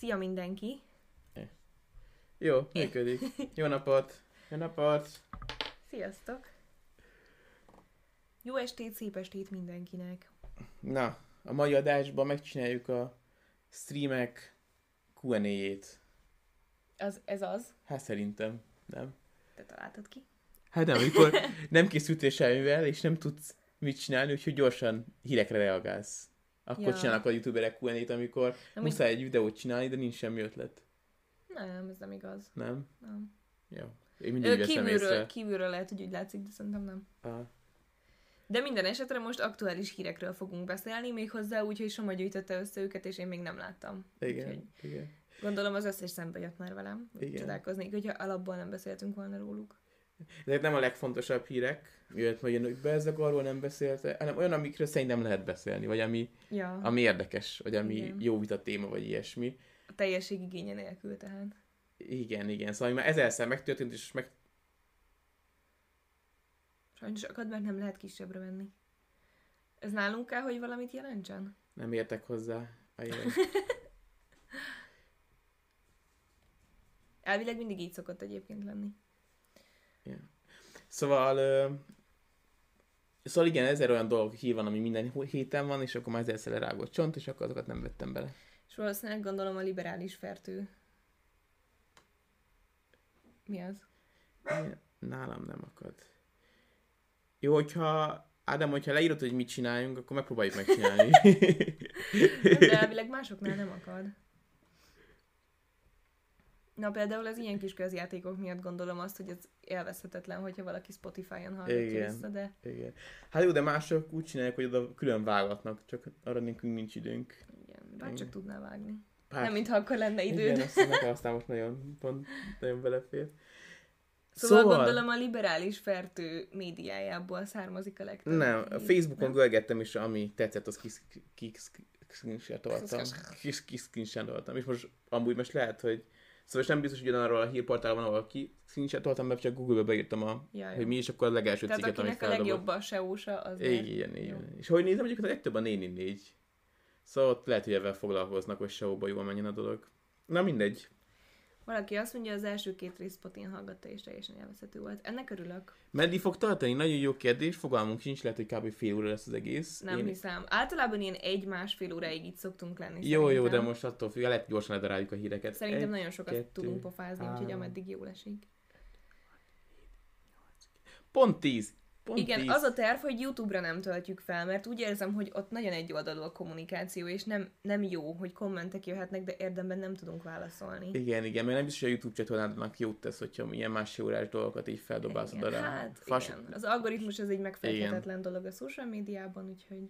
Szia mindenki! Jó, működik. Jó napot! Jó napot! Sziasztok! Jó estét, szép estét mindenkinek! Na, a mai adásban megcsináljuk a streamek Q&A-jét. Az, ez az? Hát szerintem, nem? Te találtad ki? Hát nem, amikor nem készültél semmivel, és nem tudsz mit csinálni, úgyhogy gyorsan hírekre reagálsz. Akkor Ja. csinálnak a youtuberek Q&A-t, amikor Na, muszáj egy videót csinálni, de nincs semmi ötlet. Nem, ez nem igaz. Nem? Nem. Jó. Én mindig Ö, kívülről, észre. kívülről lehet, hogy úgy látszik, de szerintem nem. Aha. De minden esetre most aktuális hírekről fogunk beszélni, méghozzá úgy, hogy Soma gyűjtötte össze őket, és én még nem láttam. Igen, Úgyhogy igen. gondolom az összes szembe jött már velem. Igen. Csodálkoznék, hogyha alapból nem beszéltünk volna róluk. Ezek nem a legfontosabb hírek, miért majd jönnek be, ezek arról nem beszélte, hanem olyan, amikről szerintem lehet beszélni, vagy ami, Ja, ami érdekes, vagy ami Igen. Jó vita téma, vagy ilyesmi. a teljesség igénye nélkül tehát. Igen, igen, szóval már ezerszer megtörtént, és meg... Sajnos akad, mert nem lehet kisebbre venni. Ez nálunk kell, hogy valamit jelentsen? nem értek hozzá. Ajaj. Elvileg mindig így szokott egyébként lenni. Szóval... Ö... Szóval igen, ezer olyan dolog hír van, ami minden héten van, és akkor már ezerszer lerágott csont, és akkor azokat nem vettem bele. És valószínűleg gondolom a liberális fertő. Mi az? Nálam nem akad. Jó, hogyha Ádám, hogyha leírod, hogy mit csináljunk, akkor megpróbáljuk megcsinálni. De elvileg másoknál nem akad. Na például az ilyen kis közjátékok miatt gondolom azt, hogy ez élvezhetetlen, hogyha valaki Spotify-on hallgatja Igen. vissza, de Igen. Hát jó, de mások úgy csinálják, hogy oda külön vágatnak, csak arra nekünk nincs időnk. igen, bár csak Igen. tudnál vágni. Hát, Nem, mintha akkor lenne időd. Igen, aztán nekem aztán most nagyon, pont, nagyon belefér. Szóval, szóval gondolom a liberális fertő médiájából származik a legtöbb. Nem, a Facebookon görgettem, és ami tetszett, az kis, kis, screenshotoltam. Kis, kis screenshotoltam. És most amúgy most lehet, hogy Szóval most nem biztos, hogy ugyanarról a hírportálon van, ahol ki screenshotoltam, mert csak Google-be beírtam, a, Ja, jó. hogy mi is akkor a legelső Tehát cikket, amit akinek a legjobb a SEO-sa, az Igen, igen, igen. És hogy nézem, egyébként a legtöbb a 444. Szóval ott lehet, hogy ebben foglalkoznak, hogy SEO-ba jól menjen a dolog. Na mindegy. Valaki azt mondja, az első két rész Spotin hallgatta, és teljesen élvezhető volt. Ennek örülök. Meddig fog tartani? Nagyon jó kérdés, fogalmunk sincs, lehet, hogy kb. fél óra lesz az egész. Nem Én... hiszem. Általában ilyen egy-másfél óráig itt szoktunk lenni. Jó, jó, szerintem. de most attól függ, lehet gyorsan ledaráljuk a híreket. Szerintem Egy, nagyon sokat kettő, tudunk pofázni, úgyhogy három. ameddig jól esik. Pont 10. Pont Igen, 10. az a terv, hogy YouTube-ra nem töltjük fel, mert úgy érzem, hogy ott nagyon egyoldalú a kommunikáció, és nem, nem jó, hogy kommentek jöhetnek, de érdemben nem tudunk válaszolni. Igen, igen, mert nem biztos, hogy a YouTube csatornádnak jót tesz, hogyha ilyen másfél órás dolgokat így feldobálsz Igen, rá. hát Fas... igen. Az algoritmus az egy megfejthetetlen dolog a social médiában, úgyhogy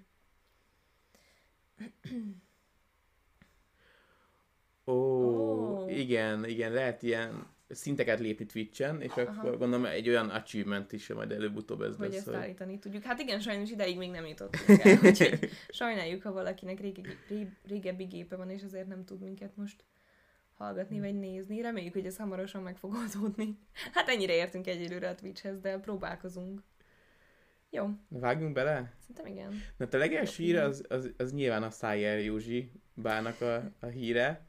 Ó, Ó. igen, igen, lehet ilyen szinteket lépni Twitch-en, és Aha. akkor gondolom egy olyan achievement is, majd előbb-utóbb ez hogy lesz. ezt állítani tudjuk. Hát igen, sajnos ideig még nem jutottunk el, úgyhogy sajnáljuk, ha valakinek régi, ré, régebbi gépe van, és azért nem tud minket most hallgatni vagy nézni. Reméljük, hogy ez hamarosan meg fog oldódni. Hát ennyire értünk egyelőre a Twitchhez, de próbálkozunk. Jó, Vágjunk bele? szerintem igen. Na, a legelső hír az, az, az nyilván a Szájer Józsi bának a, a híre.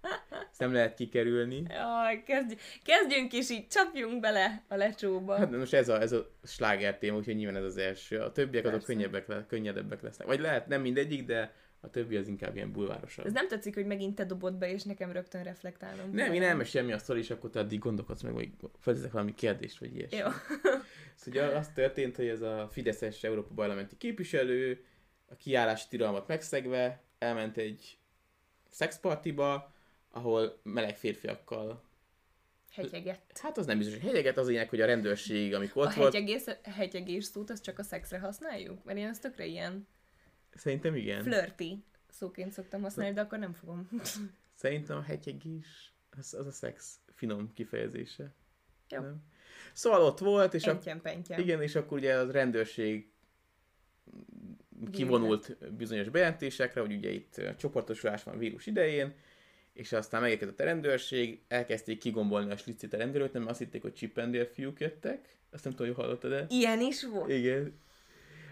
Ezt nem lehet kikerülni. Jaj, kezdj, kezdjünk is így, csapjunk bele a lecsóba. Hát most ez a, ez a sláger téma, úgyhogy nyilván ez az első. A többiek azok Persze. könnyebbek, le, könnyedebbek lesznek. Vagy lehet, nem mindegyik, de a többi az inkább ilyen bulvárosabb. Ez nem tetszik, hogy megint te dobod be, és nekem rögtön reflektálnom. Nem, kell. én elmesélem mi a sztori, és akkor te addig gondolkodsz meg, hogy felteszek valami kérdést, vagy ilyesmi. Jó. Szóval ugye az történt, hogy ez a Fideszes Európa Parlamenti képviselő a kiállási tilalmat megszegve elment egy szexpartiba, ahol meleg férfiakkal, Hegyegett. hát az nem biztos, hogy hegyeget, az lényeg, hogy a rendőrség, amikor A ott volt, hegyegész, hegyegés szót, az csak a szexre használjuk? Mert én ezt tökre ilyen szerintem igen. flirty szóként szoktam használni, de akkor nem fogom. Szerintem a hegyegés, az, az a szex finom kifejezése. Jó. Nem? Szóval ott volt, és a, Entyen pentyem. igen, és akkor ugye a rendőrség kivonult bizonyos bejelentésekre, hogy ugye itt csoportosulás van vírus idején, és aztán megérkezett a rendőrség, elkezdték kigombolni a slicit a rendőröt, nem azt hitték, hogy csipendél fiúk jöttek. Azt nem tudom, hogy hallottad-e? Ilyen is volt? Igen.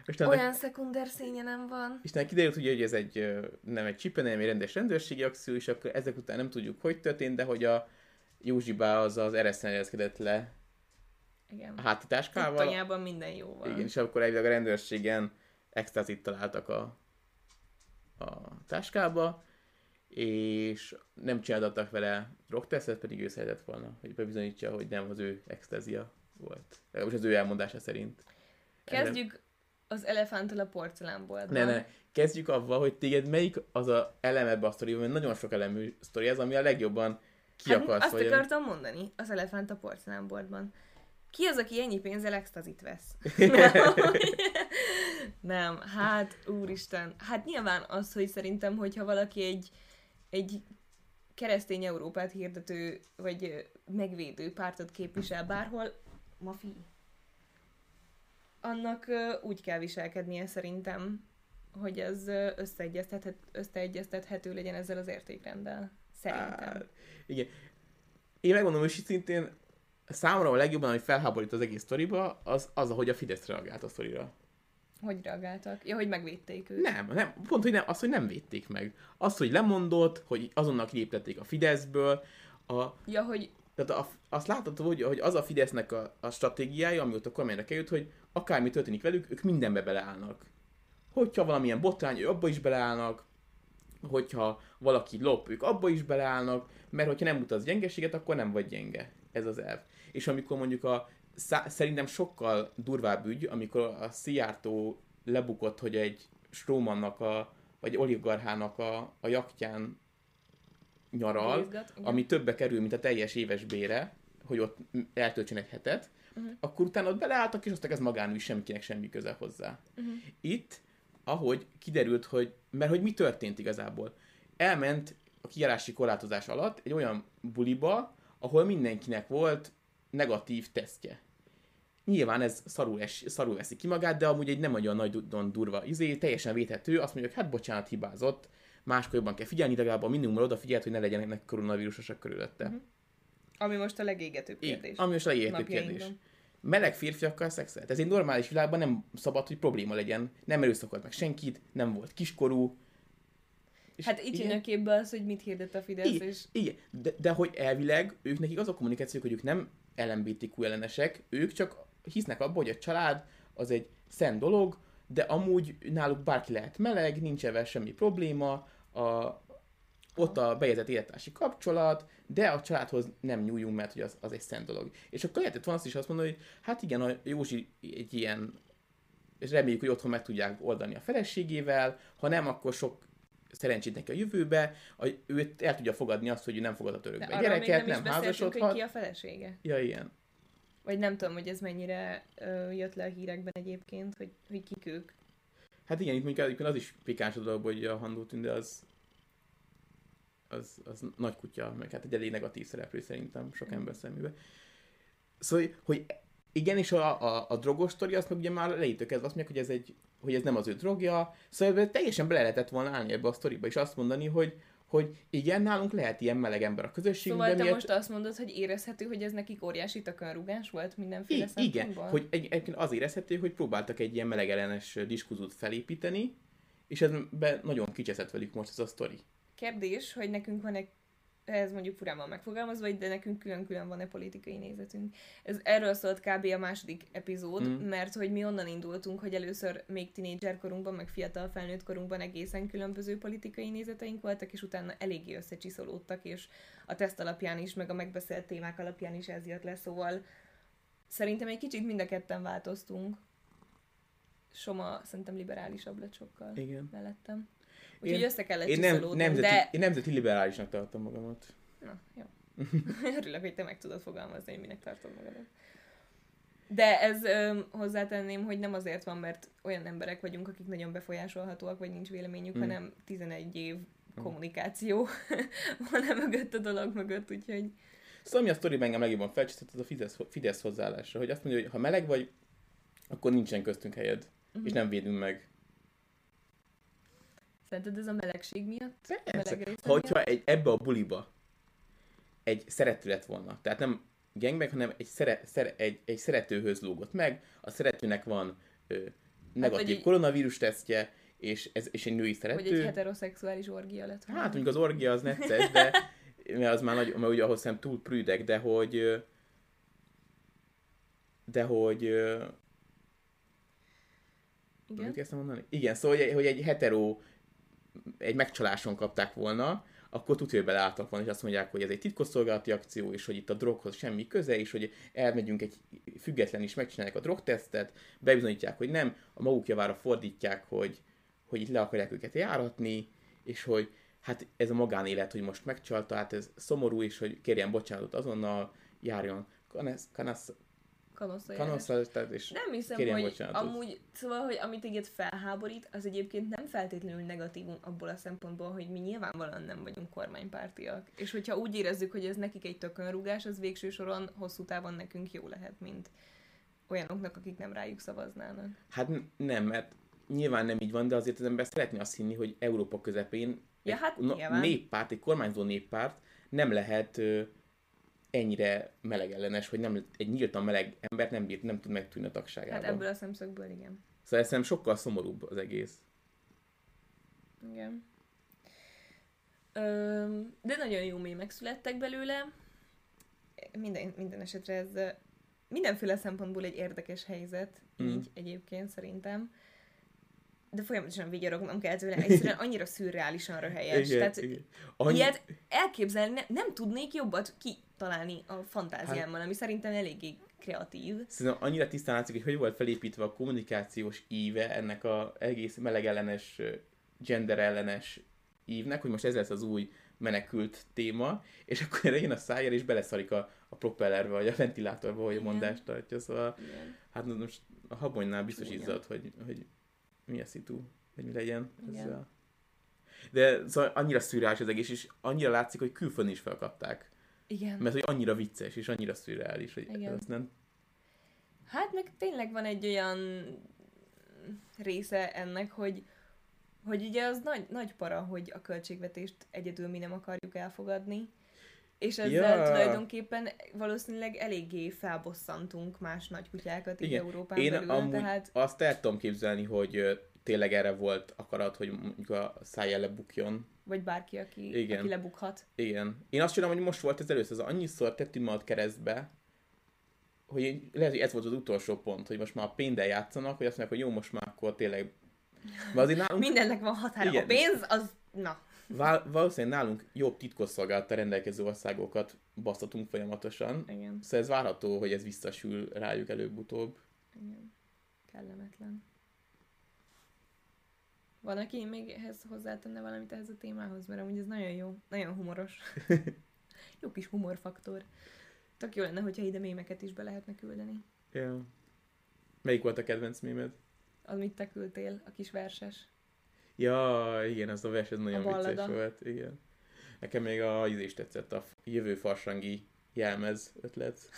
Aztán Olyan szekunder szénye nem van. és kiderült ugye, hogy ez egy, nem egy csipen, hanem egy rendes rendőrségi akció, és akkor ezek után nem tudjuk, hogy történt, de hogy a Józsibá az az ereszen helyezkedett le Igen. a hátitáskával. Tanyában minden jó van. Igen, és akkor elvileg a rendőrségen extazit találtak a, a táskába, és nem csináltattak vele drogtesztet, pedig ő szeretett volna, hogy bebizonyítsa, hogy nem az ő extázia volt. Legalábbis az ő elmondása szerint. Kezdjük az elefánttal a porcelánboltban. Ne, ne, kezdjük avval, hogy téged melyik az a elem ebbe a sztoriban, mert nagyon sok elemű sztori ez, ami a legjobban ki hát, akarsz, azt vagy- akartam mondani, az elefánt a porcelánboltban. Ki az, aki ennyi pénzzel extazit vesz? Nem, hát úristen. Hát nyilván az, hogy szerintem, hogyha valaki egy, egy keresztény Európát hirdető, vagy megvédő pártot képvisel bárhol, mafi. Annak úgy kell viselkednie szerintem, hogy ö, összeegyeztethet, összeegyeztethető legyen ezzel az értékrenddel. Szerintem. Á, igen. Én megmondom őszintén, számomra a legjobban, ami felháborít az egész sztoriba, az az, ahogy a Fidesz reagált a sztorira. Hogy reagáltak? Ja, hogy megvédték őt. Nem, nem, pont, hogy nem, az, hogy nem védték meg. Az, hogy lemondott, hogy azonnal kiléptették a Fideszből, a, Ja, hogy tehát a, azt látható, hogy, hogy az a Fidesznek a, a stratégiája, amióta a kormányra került, hogy akármi történik velük, ők mindenbe beleállnak. Hogyha valamilyen botrány, abba is beleállnak, hogyha valaki lop, ők abba is beleállnak, mert hogyha nem mutatsz gyengeséget, akkor nem vagy gyenge. Ez az elv. És amikor mondjuk a szá- szerintem sokkal durvább ügy, amikor a Szijjártó lebukott, hogy egy Strómannak a, vagy oligarchának a, a jaktján nyaral, Izgat, ami többe kerül, mint a teljes éves bére, hogy ott eltöltsen egy hetet, uh-huh. akkor utána ott beleálltak, és aztán ez magánügy, senkinek semmi köze hozzá. Mhm. Itt, ahogy kiderült, hogy, mert hogy mi történt igazából, elment a kijárási korlátozás alatt egy olyan buliba, ahol mindenkinek volt negatív tesztje. Nyilván ez szarul, es, szarul veszi ki magát, de amúgy egy nem nagyon durva izé, teljesen védhető, azt mondja, hogy hát bocsánat, hibázott, máskor jobban kell figyelni, de legalább a minimumra odafigyelt, hogy ne legyenek koronavírusosak körülötte. Mhm. Ami most a legégetőbb Igen, kérdés. ami most a napjainkban. kérdés. Meleg férfiakkal szexelt. Ez egy normális világban nem szabad, hogy probléma legyen. Nem erőszakolt meg senkit, nem volt kiskorú. És Hát itt jön igen, a képbe az, hogy mit hirdet a Fidesz, igen, és igen. De, de, hogy elvileg ők nekik az a kommunikáció, hogy ők nem LMBTQ ellenesek, ők csak hisznek abban, hogy a család az egy szent dolog, de amúgy náluk bárki lehet meleg, nincs ebben semmi probléma, a, ott a bejegyzett élettársi kapcsolat, de a családhoz nem nyúljunk, mert hogy az, az egy szent dolog. És akkor lehetett volna azt is azt mondani, hogy hát igen, a Józsi egy ilyen, és reméljük, hogy otthon meg tudják oldani a feleségével, ha nem, akkor sok szerencsét neki a jövőbe, a, őt el tudja fogadni azt, hogy ő nem fogadhat de örökbe még gyereket, nem is nem beszéltünk, hogy házasodhat. ki a felesége. Ja, igen. Vagy nem tudom, hogy ez mennyire ö, jött le a hírekben egyébként, hogy, hogy kik ők. Hát igen, itt mondjuk egyébként az is pikáns a dolog, hogy a Handó Tünde az, az, az nagy kutya, meg hát egy elég negatív szereplő szerintem sok ember szemébe. Szóval, hogy igen, és a, a, a drogos sztori, azt meg ugye már leítő kezdve azt mondják, hogy ez, egy, hogy ez nem az ő drogja, szóval teljesen bele lehetett volna állni ebbe a sztoriba, és azt mondani, hogy, hogy igen, nálunk lehet ilyen meleg ember a közösségünkben. Szóval te miért- most azt mondod, hogy érezhető, hogy ez nekik óriási takönrugás volt mindenféle I- igen, hogy egy, egyébként az érezhető, hogy próbáltak egy ilyen melegellenes diskurzust felépíteni, és ebben nagyon kicseszett velük most ez a sztori. Kérdés, hogy nekünk van-e ez mondjuk furán van megfogalmazva, de nekünk külön-külön van-e politikai nézetünk. Ez erről szólt kb. a második epizód, Mm. mert hogy mi onnan indultunk, hogy először még tinédzserkorunkban, meg fiatal felnőtt korunkban egészen különböző politikai nézeteink voltak, és utána eléggé összecsiszolódtak, és a teszt alapján is, meg a megbeszélt témák alapján is ez jött le, szóval szerintem egy kicsit mind a ketten változtunk. Soma szerintem liberálisabb lett sokkal Igen. mellettem. Úgyhogy össze kellett Én, nem, nemzeti, de én nemzeti liberálisnak tartom magamat. Na, jó. Örülök, hogy te meg tudod fogalmazni, hogy minek tartod magadat. De ez öm, hozzátenném, hogy nem azért van, mert olyan emberek vagyunk, akik nagyon befolyásolhatóak, vagy nincs véleményük, Mm. mm. hanem 11 év kommunikáció van e mögött a dolog mögött, úgyhogy Szóval ami a sztoriban engem legjobban felcsített, az a Fidesz, Fidesz hozzáállása, hogy azt mondja, hogy ha meleg vagy, akkor nincsen köztünk helyed, Mhm. és nem védünk meg. Szerinted ez a melegség miatt? Persze. Meleg hogyha miatt? egy, ebbe a buliba egy szerető lett volna, tehát nem gangbang, hanem egy, szere, szere, egy, egy szeretőhöz lógott meg, a szeretőnek van ö, negatív vagy egy- koronavírus tesztje, és, ez, és egy női Hogy egy szerető. heteroszexuális orgia lett volna. Hát mondjuk az orgia az necces, de mert az már nagy, mert ugye ahhoz hiszem túl prűdek, de hogy de hogy Igen. Mit kezdtem mondani? Igen, szóval, hogy, hogy egy hetero egy megcsaláson kapták volna, akkor tudja, hogy beleálltak volna, és azt mondják, hogy ez egy titkosszolgálati akció, és hogy itt a droghoz semmi köze, és hogy elmegyünk egy független is, megcsinálják a drogtesztet, bebizonyítják, hogy nem, a maguk javára fordítják, hogy, hogy itt le akarják őket járatni, és hogy hát ez a magánélet, hogy most megcsalta, hát ez szomorú, és hogy kérjen bocsánatot azonnal, járjon kanasz, kanasz, Kanoszai kanasz, és Nem hiszem, kérjen hogy bocsánatot. amúgy, szóval, hogy amit téged felháborít, az egyébként nem feltétlenül negatívum abból a szempontból, hogy mi nyilvánvalóan nem vagyunk kormánypártiak. És hogyha úgy érezzük, hogy ez nekik egy tökönrugás, az végső soron hosszú távon nekünk jó lehet, mint olyanoknak, akik nem rájuk szavaznának. Hát nem, mert nyilván nem így van, de azért az ember szeretné azt hinni, hogy Európa közepén Ja, egy hát na- nyilván. néppárt, egy kormányzó néppárt nem lehet ennyire melegellenes, hogy nem, egy nyíltan meleg ember nem, bír, nem tud megtűnni a tagságában. Hát ebből a szemszögből igen. Szóval szerintem sokkal szomorúbb az egész. Igen. Ö, de nagyon jó mémek születtek belőle. Minden, minden esetre ez mindenféle szempontból egy érdekes helyzet, Mm. így egyébként szerintem. De folyamatosan vigyorognom kell tőle, egyszerűen annyira szürreálisan röhelyes. Tehát igen. Annyi... ilyet elképzelni, ne, nem tudnék jobbat kitalálni a fantáziámmal, Hát- ami szerintem eléggé kreatív. Szerintem annyira tisztán látszik, hogy hogy volt felépítve a kommunikációs íve ennek a egész melegellenes, genderellenes ívnek, hogy most ez lesz az új menekült téma, és akkor erre jön a szájjel, és beleszarik a, a propellerbe, vagy a ventilátorba, hogy a mondást tartja, szóval Igen. hát most a habonynál biztos izzadt, hogy, hogy mi a szitu, hogy mi legyen Igen. ezzel. De szóval annyira szürreális az egész, és annyira látszik, hogy külföldön is felkapták. Igen. Mert hogy annyira vicces, és annyira szürreális, hogy Igen. ez nem... Hát meg tényleg van egy olyan része ennek, hogy, hogy ugye az nagy, nagy para, hogy a költségvetést egyedül mi nem akarjuk elfogadni, és ezzel Ja. tulajdonképpen valószínűleg eléggé felbosszantunk más nagy kutyákat így Igen. Európán Én belül, amúgy tehát azt el tudom képzelni, hogy tényleg erre volt akarat, hogy mondjuk a száj lebukjon. Vagy bárki, aki, Igen. aki lebukhat. Igen. Én azt csinálom, hogy most volt ez először, az annyiszor tettünk magad keresztbe, hogy én- lehet, hogy ez volt az utolsó pont, hogy most már a pénzzel játszanak, hogy azt mondják, hogy jó, most már akkor tényleg... Mert azért nálunk, Mindennek van határa. Igen. A pénz, az, na, vál, valószínűleg nálunk jobb titkosszolgálattal rendelkező országokat basztatunk folyamatosan, igen, szóval ez várható, hogy ez visszasül rájuk előbb-utóbb. igen. Kellemetlen. Van, aki még ehhez hozzátenne valamit ehhez a témához, mert amúgy ez nagyon jó, nagyon humoros. jó kis humorfaktor. Tök jó lenne, hogyha ide mémeket is be lehetne küldeni. Ja. Melyik volt a kedvenc mémed? Az mit te küldtél, a kis verses. Ja, igen, ez a vers, ez nagyon vicces volt, igen. Nekem még a íz is tetszett, a jövő farsangi jelmez ötlet.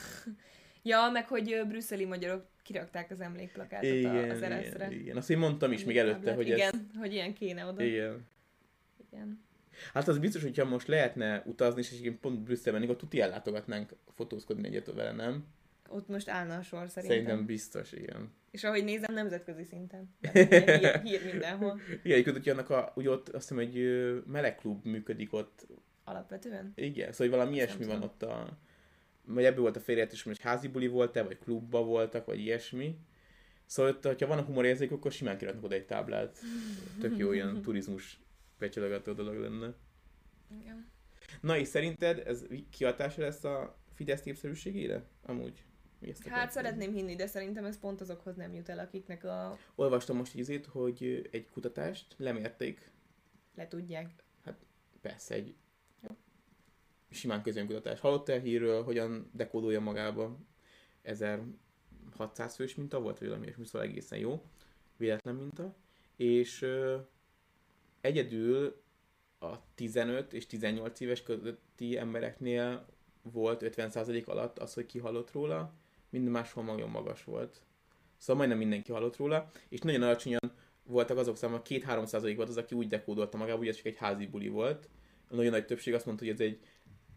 Ja, meg hogy brüsszeli magyarok kirakták az emlékplakátot Igen, az ereszre. igen, igen. Azt én mondtam is még előtte, hogy igen, ez... hogy ilyen kéne oda. Igen. igen. Hát az biztos, hogyha most lehetne utazni, és egyébként pont Brüsszelben, akkor tuti ellátogatnánk fotózkodni egyet vele, nem? Ott most állna a sor szerintem. Szerintem biztos, igen. És ahogy nézem, nemzetközi szinten. Hír, hír mindenhol. Igen, egyébként, hogy annak a, ugye ott azt hiszem egy melegklub működik ott. Alapvetően. Igen, szóval valami ilyesmi van ott a... Vagy ebből volt a félreértés, hogy házi buli volt-e, vagy klubba voltak, vagy ilyesmi. Szóval, ott, hogyha van a humorérzék, akkor simán kiraknak oda egy táblát. Tök jó ilyen turizmus becsalogató dolog lenne. Igen. Na és szerinted ez kihatása lesz a Fidesz népszerűségére? Amúgy. Ezt Hát szeretném hinni, de szerintem ez pont azokhoz nem jut el, akiknek a Olvastam most ízét, hogy egy kutatást lemérték, le tudják. persze egy simán közönkutatás. Hallottál hírről, hogyan dekódolja magába 1600 fős minta volt, vagy valami ilyesmi, szóval egészen jó, véletlen minta, és ö, egyedül a 15 és 18 éves közötti embereknél volt 50% alatt az, hogy kihallott róla, minden máshol nagyon magas volt. Szóval majdnem mindenki hallott róla, és nagyon alacsonyan voltak azok számára, 2-3% volt az, aki úgy dekódolta magába, hogy ez csak egy házi buli volt. A nagyon nagy többség azt mondta, hogy ez egy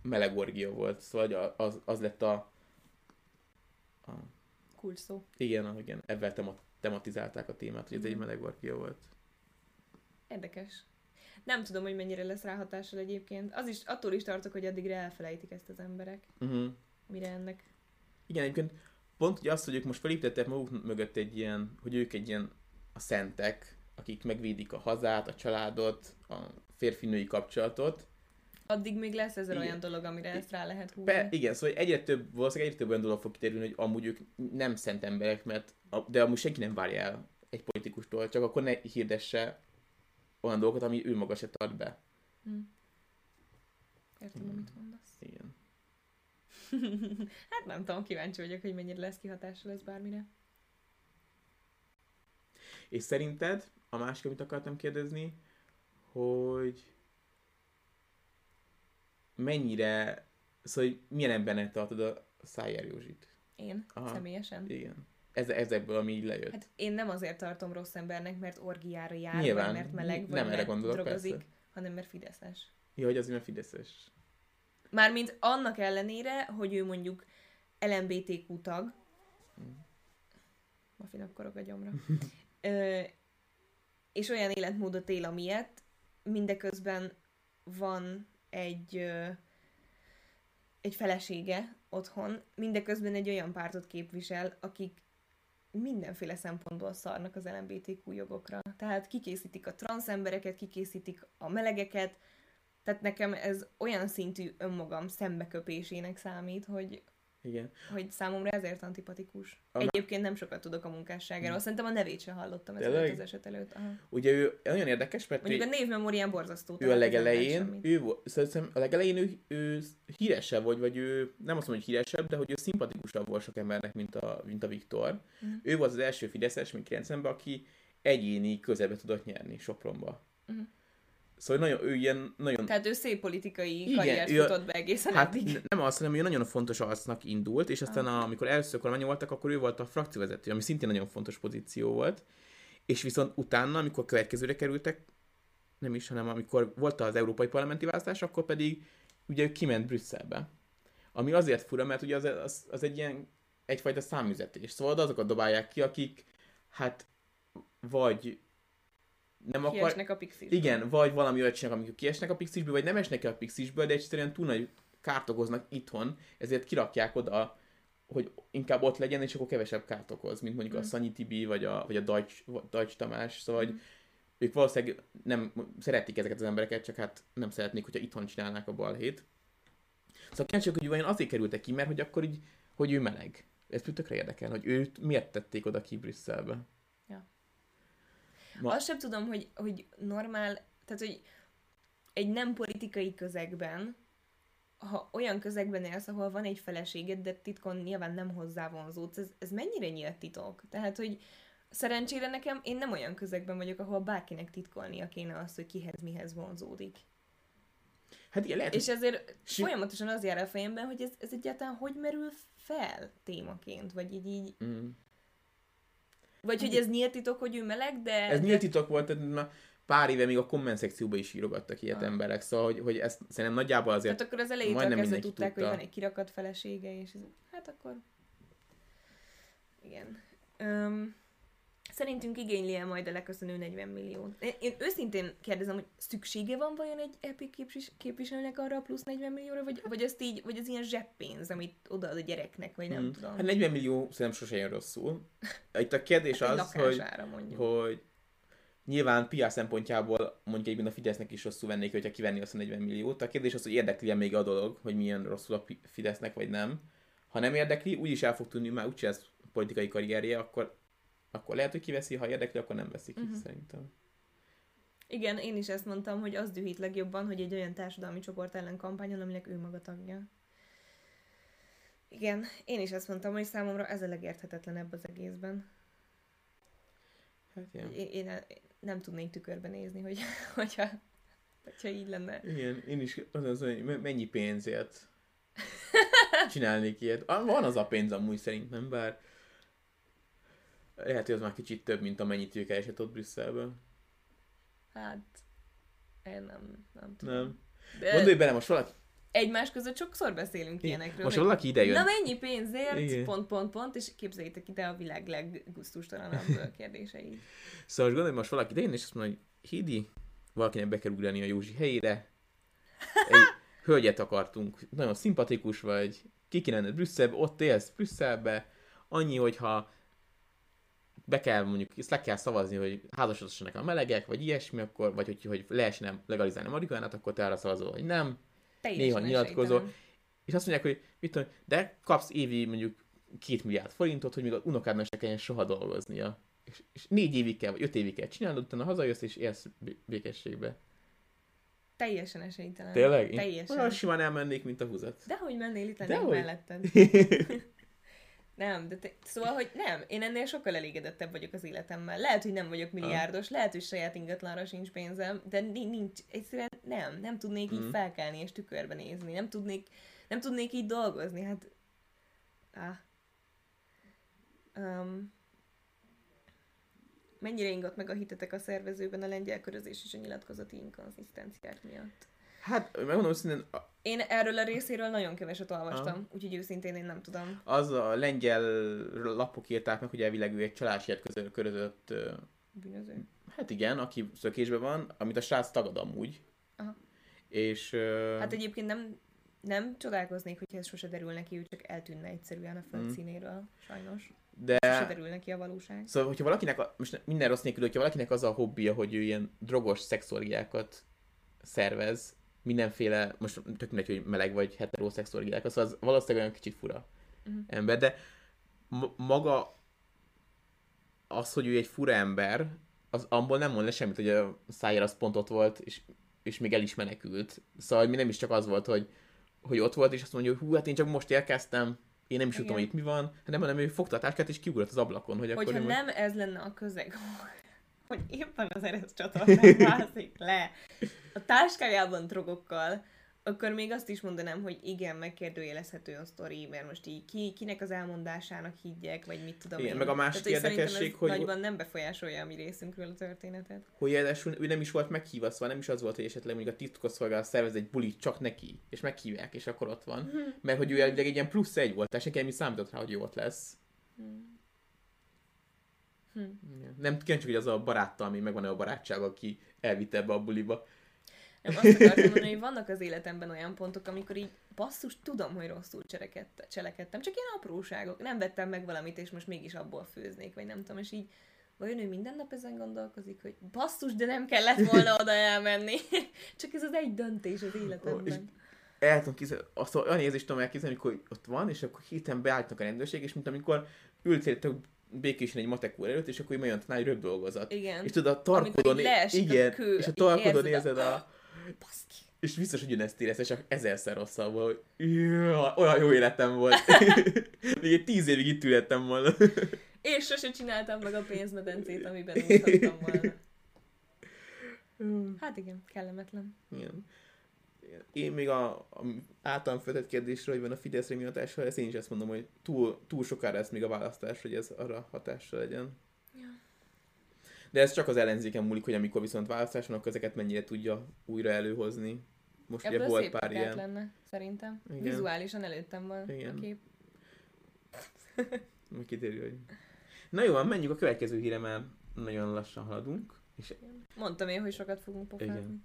meleg orgia volt, szóval az, az lett a, a Kulcs szó. igen, igen, ebben a tematizálták a témát, hogy ez egy Mhm. melegvarkia volt. Érdekes. Nem tudom, hogy mennyire lesz rá hatással egyébként. Az is, attól is tartok, hogy addigra elfelejtik ezt az emberek. Uh-huh. Mire ennek. Igen, egyébként pont ugye azt, hogy ők most felépítettek maguk mögött egy ilyen, hogy ők egy ilyen a szentek, akik megvédik a hazát, a családot, a férfi-női kapcsolatot. Addig még lesz ezer Igen. olyan dolog, amire ezt rá lehet húzni. Be, igen, szóval egyre több, valószínűleg egyre több olyan dolog fog kiterülni, hogy amúgy ők nem szent emberek, mert, de amúgy senki nem várja el egy politikustól, csak akkor ne hirdesse olyan dolgokat, ami ő maga se tart be. Hm. Értem, Igen. amit mondasz. Igen. hát nem tudom, kíváncsi vagyok, hogy mennyire lesz kihatással ez bármire. És szerinted, a másik, amit akartam kérdezni, hogy mennyire, szóval hogy milyen embernek tartod a Szájer Józsit? Én Aha. személyesen. Igen. Ez, ezekből, ami így lejött. Hát én nem azért tartom rossz embernek, mert orgiára jár, Nyilván. vagy mert meleg, vagy Nem erre mert gondolok, drogozik, persze. hanem mert fideszes. Ja, hogy az ilyen fideszes. Mármint annak ellenére, hogy ő mondjuk LMBTQ tag, Mm. ma finom korog a gyomra, Ö, és olyan életmódot él, amilyet, mindeközben van egy, egy felesége otthon, mindeközben egy olyan pártot képvisel, akik mindenféle szempontból szarnak az LMBTQ jogokra. Tehát kikészítik a transz embereket, kikészítik a melegeket, tehát nekem ez olyan szintű önmagam szembeköpésének számít, hogy, Igen. hogy számomra ezért antipatikus. A- Egyébként nem sokat tudok a munkásságáról, szerintem a nevét sem hallottam ezelőtt az eset előtt. Aha. Ugye ő nagyon érdekes, mert Mondjuk ő, a névmemórián borzasztó. ő a legelején, ő, szerintem a legelején ő, ő híresebb volt, vagy ő, nem azt mondom, hogy híresebb, de hogy ő szimpatikusabb volt sok embernek, mint a, mint a Viktor. Mhm. Ő volt az első Fideszes, még 90-ben, aki egyéni közelbe tudott nyerni Sopronba. Mhm. Szóval nagyon, ő ilyen nagyon Tehát ő szép politikai Igen, karriert ő futott be egészen Hát eddig. nem az, hanem ő nagyon fontos arcnak indult, és aztán a, amikor először kormányon voltak, akkor ő volt a frakcióvezető, ami szintén nagyon fontos pozíció volt. És viszont utána, amikor következőre kerültek, nem is, hanem amikor volt az európai parlamenti választás, akkor pedig ugye ő kiment Brüsszelbe. Ami azért fura, mert ugye az, az, az egy ilyen egyfajta számüzetés. Szóval azokat dobálják ki, akik hát vagy nem akar, Kiesnek a pixis. igen, vagy valami olyat csinálnak, amikor kiesnek a pixisből, vagy nem esnek el a pixisből, de egyszerűen túl nagy kárt okoznak itthon, ezért kirakják oda, hogy inkább ott legyen, és akkor kevesebb kárt okoz, mint mondjuk Mm. a Szanyi Tibi, vagy a, vagy a Deutsch, Deutsch Tamás, szóval Mm. hogy ők valószínűleg nem szeretik ezeket az embereket, csak hát nem szeretnék, hogyha itthon csinálnák a balhét. Szóval kíváncsi vagyok, hogy vajon azért kerültek ki, mert hogy akkor így, hogy ő meleg. Ez tökre érdekel, hogy őt miért tették oda ki Brüsszelbe. Ma- Azt sem tudom, hogy, hogy normál, tehát hogy egy nem politikai közegben, ha olyan közegben élsz, ahol van egy feleséged, de titkon nyilván nem hozzá vonzódsz, ez, ez mennyire nyílt titok? Tehát, hogy szerencsére nekem, én nem olyan közegben vagyok, ahol bárkinek titkolnia kéne azt, hogy kihez mihez vonzódik. Hát igen, lehet, És ezért Si- folyamatosan az jár a fejemben, hogy ez, ez egyáltalán hogy merül fel témaként, vagy így, így Mm. Vagy hogy ez nyílt titok, hogy ő meleg, de... Ez nyílt titok volt, tehát már pár éve még a komment szekcióban is írogattak ilyet Ah. emberek, szóval hogy, hogy ezt szerintem nagyjából azért... Tehát akkor az elejétől kezdve tudták, tudta. hogy van egy kirakat felesége, és ez, hát akkor... Igen. Öm, szerintünk igényli el majd a leköszönő 40 milliót. Én, én őszintén kérdezem, hogy szüksége van vajon egy EP képvis- képviselőnek arra a plusz 40 millióra, vagy, vagy azt így, vagy az ilyen zseppénz, amit odaad a gyereknek, vagy nem Mm. tudom. Hát 40 millió szerintem sose jön rosszul. Itt a kérdés Hát az, hogy, mondjuk. hogy nyilván PR szempontjából mondjuk egyben a Fidesznek is rosszul vennék, hogyha kivenni azt a 40 milliót. A kérdés az, hogy érdekli -e még a dolog, hogy milyen rosszul a Fidesznek, vagy nem. Ha nem érdekli, úgyis el fog tudni, már úgyse ez politikai karrierje, akkor, akkor lehet, hogy kiveszi, ha érdekli, akkor nem veszi ki, Mhm. szerintem. Igen, én is ezt mondtam, hogy az dühít legjobban, hogy egy olyan társadalmi csoport ellen kampányol, aminek ő maga tagja. Igen, én is ezt mondtam, hogy számomra ez a legérthetetlenebb az egészben. Hát, ja. Én, én nem tudnék tükörbe nézni, hogy, hogyha, hogyha így lenne. Igen, én is azon az, hogy me- mennyi pénzért csinálnék ilyet. Ah, Van az a pénz amúgy szerintem, bár lehet, hogy az már kicsit több, mint amennyit ő keresett ott Brüsszelben. Hát, én nem, nem tudom. Nem. De, Gondolj bele, most valaki, egymás között sokszor beszélünk Igen. ilyenekről. Most valaki ide jön. Na mennyi pénzért, Igen. pont, pont, pont, és képzeljétek ide a világ leggusztustalanabb kérdéseit. Szóval most gondolj, most valaki ide jön, és azt mondja, hogy Hidi, valakinek be kell ugrani a Józsi helyére. Egy hölgyet akartunk, nagyon szimpatikus vagy, ki kéne Brüsszelbe, ott élsz Brüsszelbe, annyi, hogyha be kell mondjuk, ezt le kell szavazni, hogy házasodhassanak a melegek, vagy ilyesmi, akkor, vagy hogy, hogy lehessen legalizálni a marihuánát, akkor te arra szavazol, hogy nem, Teljesen Néha nyilatkozol. és azt mondják, hogy mit tudom, de kapsz évi mondjuk két milliárd forintot, hogy még az unokádnak se kelljen soha dolgoznia. És, és négy évig kell, vagy öt évig kell csinálnod, utána hazajössz és élsz bé- békességbe. Teljesen esélytelen. Tényleg? Én Teljesen. Olyan simán elmennék, mint a húzat. Dehogy mennél itt lennék melletted. Nem, de te, szóval, hogy nem, én ennél sokkal elégedettebb vagyok az életemmel. Lehet, hogy nem vagyok milliárdos, lehet, hogy saját ingatlanra sincs pénzem, de ni- nincs, egyszerűen nem, nem tudnék így Mhm. felkelni és tükörbe nézni, nem tudnék, nem tudnék így dolgozni, hát... Ah. Um, mennyire ingott meg a hitetek a szervezőben a lengyel körözés és a nyilatkozati inkonzisztenciák miatt? Hát, megmondom őszintén, a- Én erről a részéről nagyon keveset olvastam, úgyhogy őszintén én nem tudom. az a lengyel lapok írták meg, hogy elvileg ő egy csalásiát közül körözött, Bűnöző. hát igen, aki szökésben van, amit a srác tagad amúgy. Aha. És... ö, Hát egyébként nem, nem csodálkoznék, hogyha ez sose derül neki, ő csak eltűnne egyszerűen a föld Mm. színéről, sajnos. de... Sose derül neki a valóság. Szóval, hogyha valakinek, a, most minden rossz nélkül, hogyha valakinek az a hobbija, hogy ő ilyen drogos szexorgiákat szervez, mindenféle, most tök mindegy, hogy meleg vagy heteroszexualiákat, szóval az valószínűleg olyan kicsit fura Mhm. ember, de ma- maga az, hogy ő egy fura ember, az abból nem mond le semmit, hogy a szájára az pont ott volt, és, és még el is menekült. Szóval mi nem is csak az volt, hogy, hogy ott volt, és azt mondja, hogy hú, hát én csak most érkeztem, én nem is tudom, hogy Igen. itt mi van, hanem, hanem ő fogta a táskát, és kiugrott az ablakon, hogy akkor Hogyha most- nem ez lenne a közeg, hogy éppen az eresz csatornán mászik le a táskájában drogokkal, akkor még azt is mondanám, hogy igen, megkérdőjelezhető a sztori, mert most így ki, kinek az elmondásának higgyek, vagy mit tudom Igen, én. meg a másik Tehát, érdekesség, hogy- nagyban nem befolyásolja a mi részünkről a történetet. hogy ráadásul ő nem is volt meghívva, szóval nem is az volt, hogy esetleg mondjuk a titkosszolgálat szervez egy bulit csak neki, és meghívják, és akkor ott van. Mert hogy ő egy ilyen plusz egy volt, senki nem is számított rá, hogy ő ott lesz. Hm. Nem kíváncsi, hogy az a baráttal még megvan-e a barátság, aki elvitte ebbe a buliba. Nem, azt akartam mondani, hogy vannak az életemben olyan pontok, amikor így basszus, tudom, hogy rosszul cselekett, cselekedtem, csak ilyen apróságok. Nem vettem meg valamit, és most mégis abból főznék, vagy nem tudom, és így vajon ő minden nap ezen gondolkozik, hogy basszus, de nem kellett volna oda elmenni. csak ez az egy döntés az és életemben. el tudom képzelni, azt olyan érzést tudom elképzelni, amikor ott van, és akkor hirtelen beállítnak a rendőrség, és mint amikor ültél tök békésen egy matek úr előtt, és akkor olyan egy röbb dolgozat. Igen. És tudod, a tarkodon, leesik a igen, kő, és a tarkodon érzed a- a... Baszki. És biztos, hogy ugyanezt érezte, csak ezerszer rosszabb, hogy jaj, olyan jó életem volt. Még egy tíz évig itt ülettem volna. És sose csináltam meg a pénzmedencét, amiben úszhattam volna. Hát igen, kellemetlen. Igen. Én még a, a általam feltett kérdésre, hogy van a Fideszre mi hatása, ezt én is ezt mondom, hogy túl, túl sokára lesz még a választás, hogy ez arra hatással legyen. Ja. De ez csak az ellenzéken múlik, hogy amikor viszont választás van, akkor ezeket mennyire tudja újra előhozni. Most ugye Ebből volt szép pár ilyen. lenne, szerintem. Igen. Vizuálisan előttem van Igen. a kép. Majd kiderül, hogy... Na jó, menjünk a következő híre, mert nagyon lassan haladunk. És Mondtam én, hogy sokat fogunk pofázni. Igen.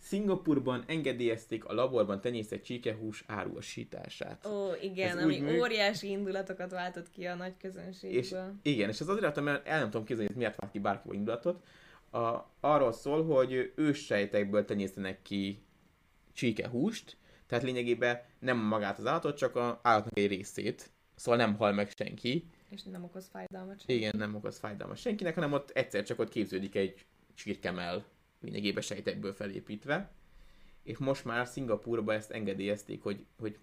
Szingapurban engedélyezték a laborban tenyésztett csíkehús áruasítását. Ó, igen, Ez ami műk- óriási indulatokat váltott ki a nagy És közönségből. igen, és ez azért mert el nem tudom képzelni, hogy miért vált ki bárki indulatot. A, arról szól, hogy őssejtekből tenyésztenek ki csíkehúst, tehát lényegében nem magát az állatot, csak a állatnak egy részét. Szóval nem hal meg senki. És nem okoz fájdalmat sem. Igen, nem okoz fájdalmat senkinek, hanem ott egyszer csak ott képződik egy csirkemel, lényegében sejtekből felépítve. És most már Szingapurban ezt engedélyezték, hogy, hogy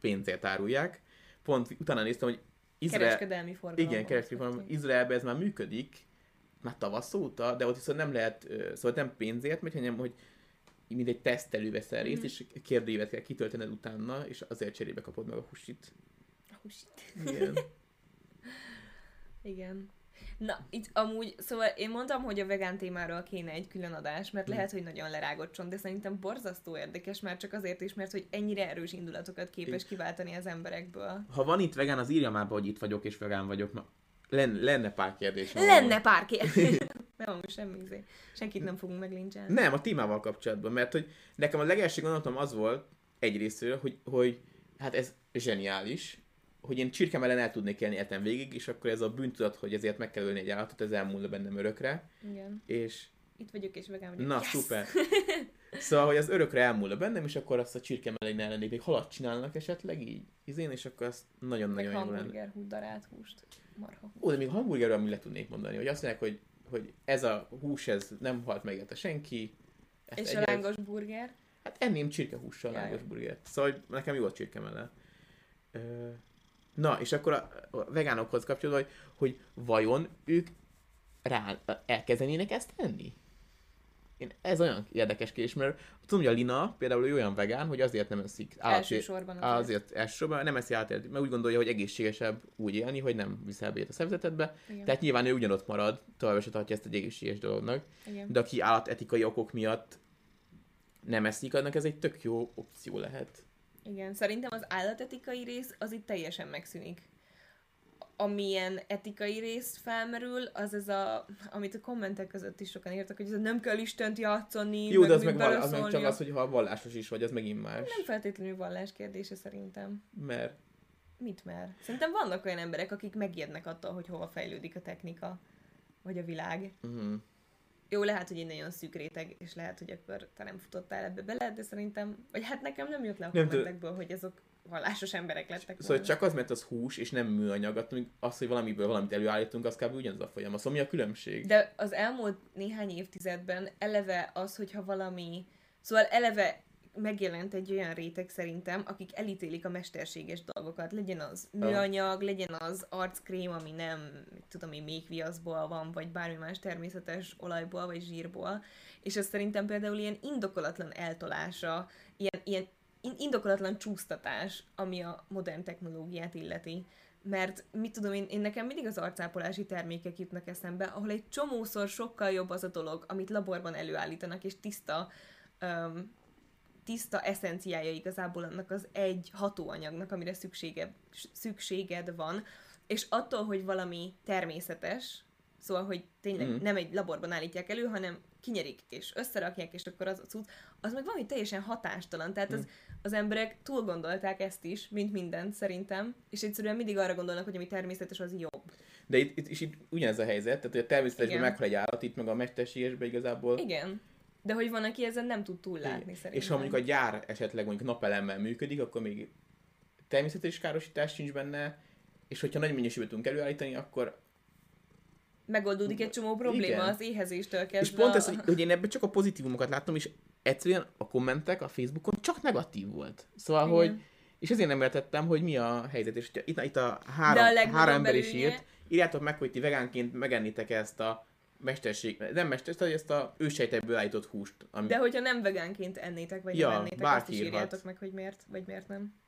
pénzért árulják. Pont utána néztem, hogy Izrael... Kereskedelmi forgalom. Igen, kereskedelmi forgalom. Izraelben ez már működik, már tavasz óta, de ott viszont nem lehet, szóval nem pénzért megy, hanem hogy mint egy tesztelő veszel részt, Mhm. és kérdőívet kell kitöltened utána, és azért cserébe kapod meg a husit. Húsit. Igen. Igen. Na, itt amúgy, szóval én mondtam, hogy a vegán témáról kéne egy külön adás, mert lehet, hogy nagyon lerágott csont, de szerintem borzasztó érdekes, már csak azért is, mert hogy ennyire erős indulatokat képes kiváltani az emberekből. Ha van itt vegán, az írja már be, hogy itt vagyok és vegán vagyok. Ma lenne, lenne pár kérdés. Lenne pár kérdés. nem, amúgy semmi izé. Senkit nem fogunk meglincselni. Nem, a témával kapcsolatban, mert hogy nekem a legelső gondolatom az volt egyrésztről, hogy, hogy hát ez zseniális, hogy én csirkem ellen el tudnék élni etem végig, és akkor ez a bűntudat, hogy ezért meg kell ölni egy állatot, ez elmúlna bennem örökre. Igen. És... Itt vagyok és vagyok. Na, yes! szuper. Szóval, hogy az örökre elmúlna bennem, és akkor azt a csirkem ellen ellennék, még halat csinálnak esetleg így, izén, és akkor azt nagyon-nagyon jó lenne. hamburger, darált húst, marha. Ó, de még hamburgerről mi le tudnék mondani, hogy azt mondják, hogy, hogy ez a hús, ez nem halt meg a senki. és a lángos burger? Hát enném csirkehússal Jaj. lángos burgert. Szóval nekem jó a csirke mellett. Na, és akkor a, vegánokhoz kapcsolódva, hogy, hogy vajon ők rá elkezdenének ezt tenni? Én, ez olyan érdekes kérdés, mert tudom, hogy a Lina például olyan vegán, hogy azért nem eszik állati, elsősorban azért. azért elsősorban nem eszi állat, mert úgy gondolja, hogy egészségesebb úgy élni, hogy nem viszel be a szervezetedbe. Igen. Tehát nyilván ő ugyanott marad, tovább se tartja ezt egy egészséges dolognak. Igen. De aki állatetikai okok miatt nem eszik, annak ez egy tök jó opció lehet. Igen, szerintem az állatetikai rész az itt teljesen megszűnik. Amilyen etikai rész felmerül, az ez a, amit a kommentek között is sokan írtak, hogy ez nem kell Istent játszani, Jó, meg de az meg, val- az meg csak az, hogy ha vallásos is vagy, az megint más. Nem feltétlenül vallás kérdése szerintem. Mert? Mit mer? Szerintem vannak olyan emberek, akik megijednek attól, hogy hova fejlődik a technika, vagy a világ. Uh-huh. Jó, lehet, hogy egy nagyon szűk réteg, és lehet, hogy akkor te nem futottál ebbe bele, de szerintem, vagy hát nekem nem jött le a nem kommentekből, hogy azok vallásos emberek lettek Szóval volna. csak az, mert az hús, és nem műanyag, az, hogy valamiből valamit előállítunk, az kb. ugyanaz a folyamat. Szóval mi a különbség? De az elmúlt néhány évtizedben eleve az, hogyha valami, szóval eleve megjelent egy olyan réteg szerintem, akik elítélik a mesterséges dolgokat. Legyen az műanyag, legyen az arckrém, ami nem, tudom én, méhviaszból van, vagy bármi más természetes olajból, vagy zsírból. És ez szerintem például ilyen indokolatlan eltolása, ilyen, ilyen indokolatlan csúsztatás, ami a modern technológiát illeti. Mert mit tudom én, én nekem mindig az arcápolási termékek jutnak eszembe, ahol egy csomószor sokkal jobb az a dolog, amit laborban előállítanak, és tiszta tiszta eszenciája igazából annak az egy hatóanyagnak, amire szüksége, szükséged van, és attól, hogy valami természetes, szóval, hogy tényleg mm. nem egy laborban állítják elő, hanem kinyerik és összerakják, és akkor az a cucc, az meg valami teljesen hatástalan. Tehát az, mm. az emberek túl gondolták ezt is, mint mindent szerintem, és egyszerűen mindig arra gondolnak, hogy ami természetes, az jobb. De itt, itt, és itt ugyanez a helyzet, tehát hogy a természetesben meghal egy állat, itt meg a mesterségesben igazából. Igen. De hogy van, aki ezen nem tud túllátni szerintem. És ha mondjuk a gyár esetleg mondjuk napelemmel működik, akkor még természetes károsítás sincs benne, és hogyha nagy mennyiségben tudunk előállítani, akkor megoldódik egy csomó probléma Igen. az éhezéstől kezdve. És pont ez, hogy, hogy én ebben csak a pozitívumokat láttam, és egyszerűen a kommentek a Facebookon csak negatív volt. Szóval, Igen. hogy és ezért nem értettem, hogy mi a helyzet. És itt, itt a három, a három ember is írt, írjátok meg, hogy ti vegánként megennitek ezt a mesterség, nem mesterség, ezt a ősejtekből állított húst. Ami... De hogyha nem vegánként ennétek, vagy ja, nem ennétek, azt is írjátok meg, hogy miért, vagy miért nem.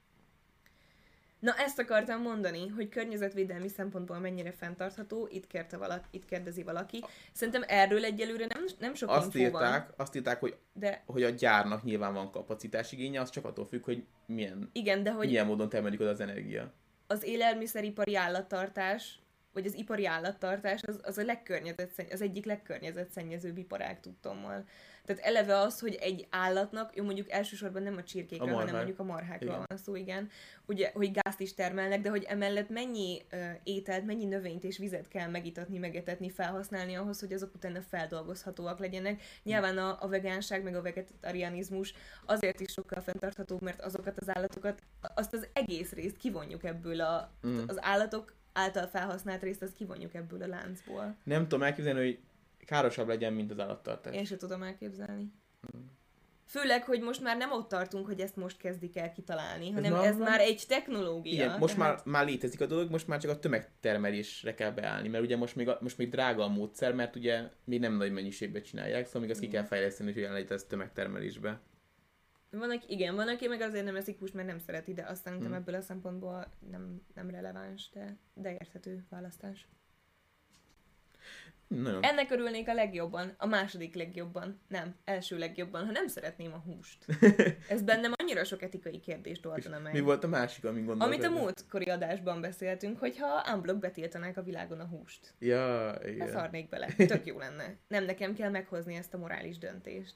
Na ezt akartam mondani, hogy környezetvédelmi szempontból mennyire fenntartható, itt, kérte valaki, itt kérdezi valaki. Szerintem erről egyelőre nem, nem sok azt írták, van. Azt írták, hogy, de... hogy a gyárnak nyilván van kapacitásigénye, az csak attól függ, hogy milyen, Igen, de hogy milyen módon termelik oda az energia. Az élelmiszeripari állattartás vagy az ipari állattartás az, az, a legkörnyezetszenny, az egyik legkörnyezetszennyezőbb iparág tudtommal. Tehát eleve az, hogy egy állatnak, jó mondjuk elsősorban nem a csirkékről, a hanem mondjuk a marhákról igen. van szó, igen, ugye, hogy gázt is termelnek, de hogy emellett mennyi uh, ételt, mennyi növényt és vizet kell megitatni, megetetni, felhasználni ahhoz, hogy azok utána feldolgozhatóak legyenek. Nyilván a, a vegánság meg a vegetarianizmus azért is sokkal fenntarthatóbb, mert azokat az állatokat, azt az egész részt kivonjuk ebből a, mm. az állatok által felhasznált részt, azt kivonjuk ebből a láncból. Nem tudom elképzelni, hogy károsabb legyen, mint az állattartás. Én sem tudom elképzelni. Hmm. Főleg, hogy most már nem ott tartunk, hogy ezt most kezdik el kitalálni, hanem ez, ez már egy technológia. Igen, most tehát... már, már létezik a dolog, most már csak a tömegtermelésre kell beállni, mert ugye most még, a, most még drága a módszer, mert ugye még nem nagy mennyiségben csinálják, szóval még azt ki kell fejleszteni, hogy olyan ez tömegtermelésbe. Van, aki, igen, van, aki meg azért nem eszik húst, mert nem szereti, de azt szerintem hmm. ebből a szempontból nem, nem releváns, de, de érthető választás. Nagyon. Ennek örülnék a legjobban, a második legjobban, nem, első legjobban, ha nem szeretném a húst. Ez bennem annyira sok etikai kérdést oldana meg. Mi volt a másik, ami gondolod? Amit a múltkori adásban beszéltünk, hogyha unblock betiltanák a világon a húst. Ja, Igen. igen. Szarnék bele. Tök jó lenne. Nem nekem kell meghozni ezt a morális döntést.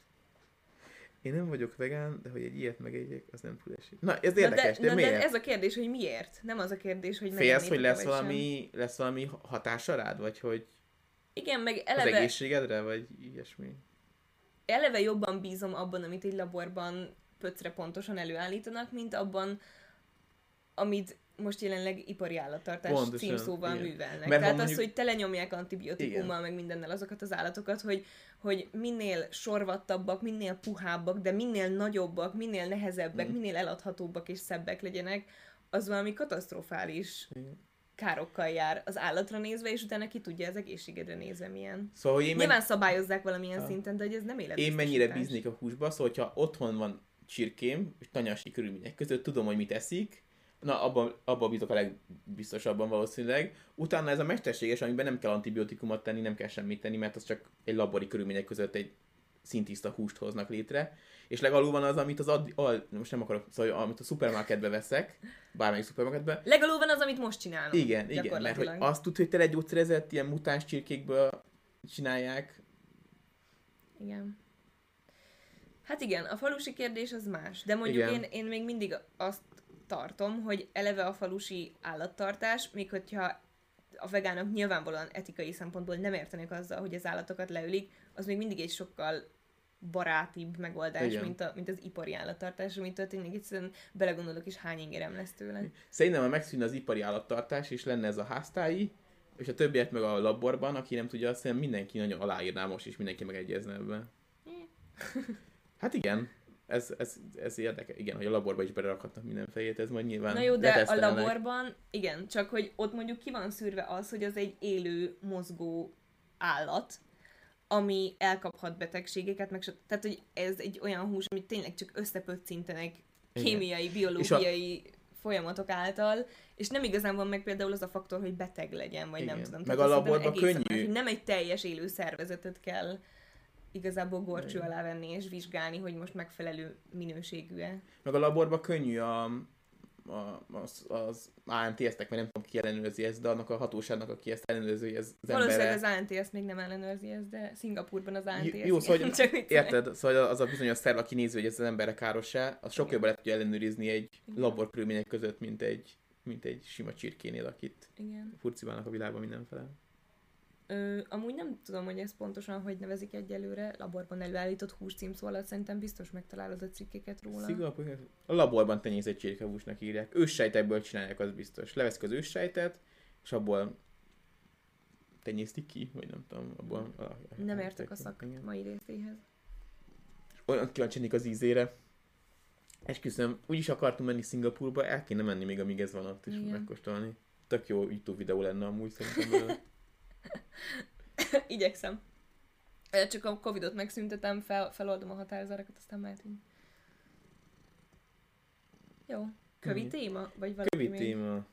Én nem vagyok vegán, de hogy egy ilyet megegyek, az nem tud esni. Na, ez Na érdekes, de, de, na miért? de ez a kérdés, hogy miért? Nem az a kérdés, hogy Félsz, hogy lesz vagy sem. valami, lesz valami hatása rád, vagy hogy Igen, meg az eleve, egészségedre, vagy ilyesmi? eleve jobban bízom abban, amit egy laborban pöcre pontosan előállítanak, mint abban, amit most jelenleg ipari állattartás Pontosan, címszóval igen. művelnek. Mert Tehát mondjuk- az, hogy telenyomják antibiotikummal, meg mindennel azokat az állatokat, hogy, hogy minél sorvattabbak, minél puhábbak, de minél nagyobbak, minél nehezebbek, Mm. minél eladhatóbbak és szebbek legyenek, az valami katasztrofális Igen. károkkal jár az állatra nézve, és utána ki tudja az egészségedre nézve milyen. Szóval, hogy én, men- Nyilván szabályozzák valamilyen Ha. szinten, de hogy ez nem én életbiztosítás. mennyire bíznék a húsba, szóval hogyha otthon van csirkém, és tanyasi körülmények között tudom, hogy mit eszik, na abban, abban bízok a legbiztosabban valószínűleg. Utána ez a mesterséges, amiben nem kell antibiotikumot tenni, nem kell semmit tenni, mert az csak egy labori körülmények között egy szintiszta húst hoznak létre. És legalul van az, amit az ad, al, most nem akarok, szóval amit a szupermarketbe veszek, bármelyik szupermarketbe, Legalul van az, amit most csinálunk. Igen, igen, mert hogy azt tud, hogy tele gyógyszerezett ilyen mutáns csirkékből csinálják. Igen. Hát igen, a falusi kérdés az más, de mondjuk Igen. én, én még mindig azt tartom, hogy eleve a falusi állattartás, még hogyha a vegánok nyilvánvalóan etikai szempontból nem értenek azzal, hogy az állatokat leülik, az még mindig egy sokkal barátibb megoldás, Igen. mint, a, mint az ipari állattartás, amit történik, egyszerűen belegondolok, és hány ingerem lesz tőle. Szerintem, ha megszűnne az ipari állattartás, és lenne ez a háztáji, és a többiek meg a laborban, aki nem tudja, azt szerintem mindenki nagyon aláírná most, és mindenki megegyezne ebben. Hát igen, ez, ez, ez érdekes. Igen, hogy a laborba is belerakhatnak minden fejét, ez majd nyilván Na jó, de a laborban, igen, csak hogy ott mondjuk ki van szűrve az, hogy az egy élő, mozgó állat, ami elkaphat betegségeket, meg so- tehát, hogy ez egy olyan hús, amit tényleg csak összepöccintenek Igen. kémiai, biológiai folyamatok által, és nem igazán van meg például az a faktor, hogy beteg legyen, vagy nem Igen. tudom. Meg a laborban könnyű. más, Nem egy teljes élő szervezetet kell igazából gorcső alá venni és vizsgálni, hogy most megfelelő minőségű-e. Meg a laborban könnyű a, a, az, az ANTS-nek, vagy nem tudom ki ellenőrzi ezt, de annak a hatóságnak, aki ezt ellenőrzi, ez az Valószínűleg embere... az ANTS még nem ellenőrzi ezt, de Szingapurban az ANTS Jó, igen. szóval, hogy Csak érted, szóval az a bizonyos szerv, aki nézi, hogy ez az emberre káros-e, az sokkal jobban le tudja ellenőrizni egy Igen. labor körülmények között, mint egy, mint egy sima csirkénél, akit Igen. furcibálnak a világban mindenfele. Ö, amúgy nem tudom, hogy ez pontosan hogy nevezik egyelőre. Laborban előállított hús címszó alatt szerintem biztos megtalálod a cikkeket róla. Szigapur, a laborban tenyészett csirkehúsnak írják. Őssejtekből csinálják, az biztos. Leveszik az őssejtet, és abból tenyésztik ki, vagy nem tudom, abból... Nem értek a szakmai részéhez. olyan kíváncsi az ízére. Esküszöm, úgy is akartunk menni Szingapurba, el kéne menni még amíg ez van ott is Igen. megkóstolni. Tök jó YouTube videó lenne amúgy szerintem. Igyekszem. Csak a Covidot megszüntetem, fel, feloldom a határozárakat, aztán mehetünk. Jó. Kövi téma? Vagy valami Kövi még? téma.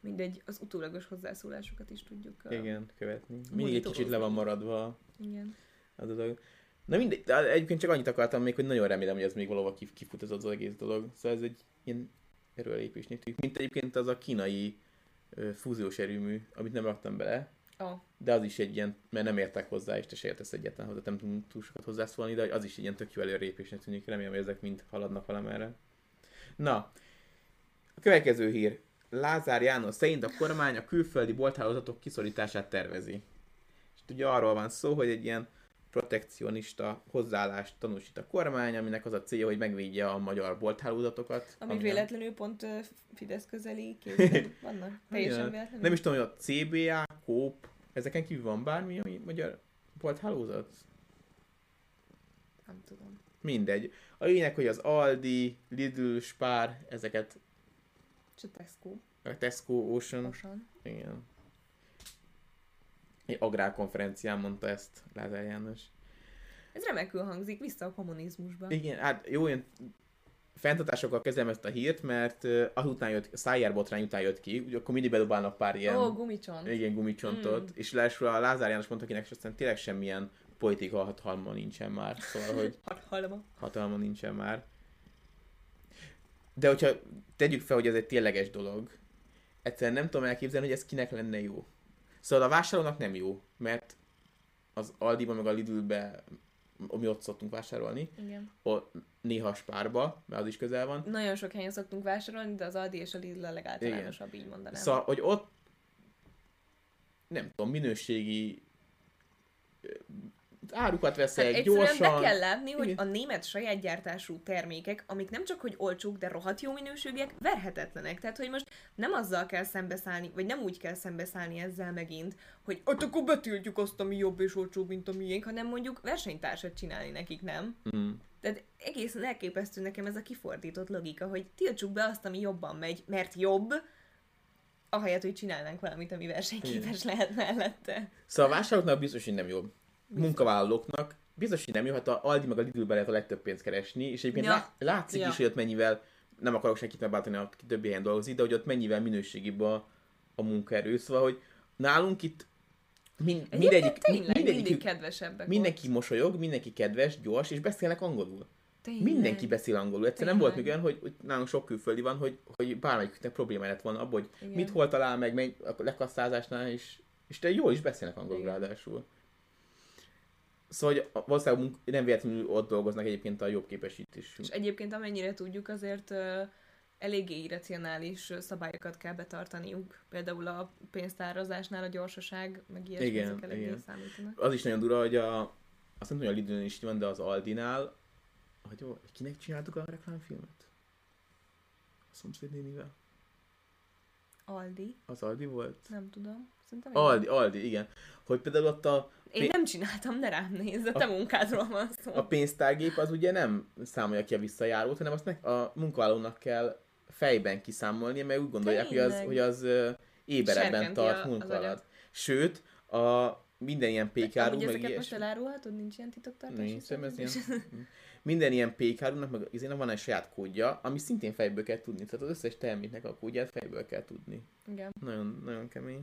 Mindegy, az utólagos hozzászólásokat is tudjuk. ö, Igen, követni. Mindig egy kicsit le van maradva Igen. az a dolog. Na mindegy, de egyébként csak annyit akartam még, hogy nagyon remélem, hogy ez még valahol kif- kifut ez az egész dolog. Szóval ez egy ilyen erőlépésnek tűnik. Mint egyébként az a kínai fúziós erőmű, amit nem raktam bele, Oh, de az is egy ilyen, mert nem értek hozzá, és te se értesz egyetlen hozzá, nem tudunk túl sokat hozzászólni, de az is egy ilyen tök jó előrépésnek tűnik, remélem, hogy ezek mind haladnak valamerre. Na, a következő hír. Lázár János szerint a kormány a külföldi bolthálózatok kiszorítását tervezi. És ugye arról van szó, hogy egy ilyen protekcionista hozzáállást tanúsít a kormány, aminek az a célja, hogy megvédje a magyar bolthálózatokat. ami ami- véletlenül pont Fidesz közeli kézben vannak. Teljesen véletlenül. Nem is tudom, hogy a CBA, Coop, ezeken kívül van bármi, ami magyar bolthálózat? Nem tudom. Mindegy. A lényeg, hogy az Aldi, Lidl, Spar, ezeket És a Tesco. a Tesco, Ocean, Mosan. igen. Egy agrárkonferencián mondta ezt Lázár János. Ez remekül hangzik, vissza a kommunizmusba. Igen, hát jó, én fenntartásokkal kezdem ezt a hírt, mert uh, azután jött, Szájár botrány után jött ki, ugye akkor mindig bedobálnak pár ilyen... Ó, gumicsont. Igen, gumicsontot, mm. és lássuk a Lázár János mondta, akinek aztán tényleg semmilyen politika hatalma nincsen már, szóval, hogy hatalma. hatalma nincsen már. De hogyha tegyük fel, hogy ez egy tényleges dolog, egyszerűen nem tudom elképzelni, hogy ez kinek lenne jó. Szóval a vásárlónak nem jó, mert az Aldiba meg a Lidlbe, ami ott szoktunk vásárolni, Igen. ott néha spárba, mert az is közel van. Nagyon sok helyen szoktunk vásárolni, de az Aldi és a Lidl a legáltalánosabb, így mondanám. Szóval, hogy ott nem tudom, minőségi árukat veszel Hát hát gyorsan. be kell látni, hogy Igen. a német saját gyártású termékek, amik nem csak hogy olcsók, de rohadt jó minőségűek, verhetetlenek. Tehát, hogy most nem azzal kell szembeszállni, vagy nem úgy kell szembeszállni ezzel megint, hogy ott akkor betiltjuk azt, ami jobb és olcsóbb, mint a miénk, hanem mondjuk versenytársat csinálni nekik, nem? Mm. Tehát egészen elképesztő nekem ez a kifordított logika, hogy tiltsuk be azt, ami jobban megy, mert jobb, ahelyett, hogy csinálnánk valamit, ami versenyképes lehet mellette. Szóval a vásárlóknak biztos, hogy nem jó. Munkavállalóknak biztos, hogy nem jó, hát a Aldi meg a Lidlben lehet a legtöbb pénzt keresni, és egyébként Ja. lá- látszik Ja. is, hogy ott mennyivel, nem akarok senkit megbántani, aki több helyen dolgozik, de hogy ott mennyivel minőségibb a, a munkaerő. Szóval, hogy nálunk itt min, Egyébként mindegyik, tényleg mindegyik, mindig kedvesebbek mindenki mosolyog, mindenki kedves, gyors, és beszélnek angolul. volt. Tényleg. Mindenki beszél angolul. Egyszerűen nem volt még olyan, hogy, hogy nálunk sok külföldi van, hogy, hogy bármelyiknek probléma lett volna abban, hogy Igen. mit hol talál meg, menj a lekasszázásnál, és, és te jól is beszélnek angolul Igen. ráadásul. Szóval hogy valószínűleg nem véletlenül ott dolgoznak egyébként a jobb képesítés. És egyébként amennyire tudjuk, azért ö, eléggé irracionális szabályokat kell betartaniuk. Például a pénztározásnál a gyorsaság, meg ilyesmi, Igen, eléggé igen. számítanak. Az is nagyon dura, hogy a, azt nem tudom, hogy a Lidlön is van, de az Aldinál, hogy jó, kinek csináltuk a reklámfilmet? A szomszédnénivel? Aldi? Az Aldi volt? Nem tudom. Szerintem. Aldi, Aldi, igen. Hogy például ott a, Én nem csináltam, ne rám nézz, a te munkádról van szó. a pénztárgép az ugye nem számolja ki a visszajárót, hanem azt meg a munkavállalónak kell fejben kiszámolnia, mert úgy gondolják, hogy az, hogy az éberebben Serkenti tart a- az munkaalatt. agyat. Sőt, a minden ilyen pékáru, meg ezeket most ilyesmi, elárulhatod? Nincs ilyen titoktartási Nincs, ez ilyen. minden ilyen pékárunak meg izének van egy saját kódja, ami szintén fejből kell tudni. Tehát az összes terméknek a kódját fejből kell tudni. Igen. Nagyon, nagyon kemény.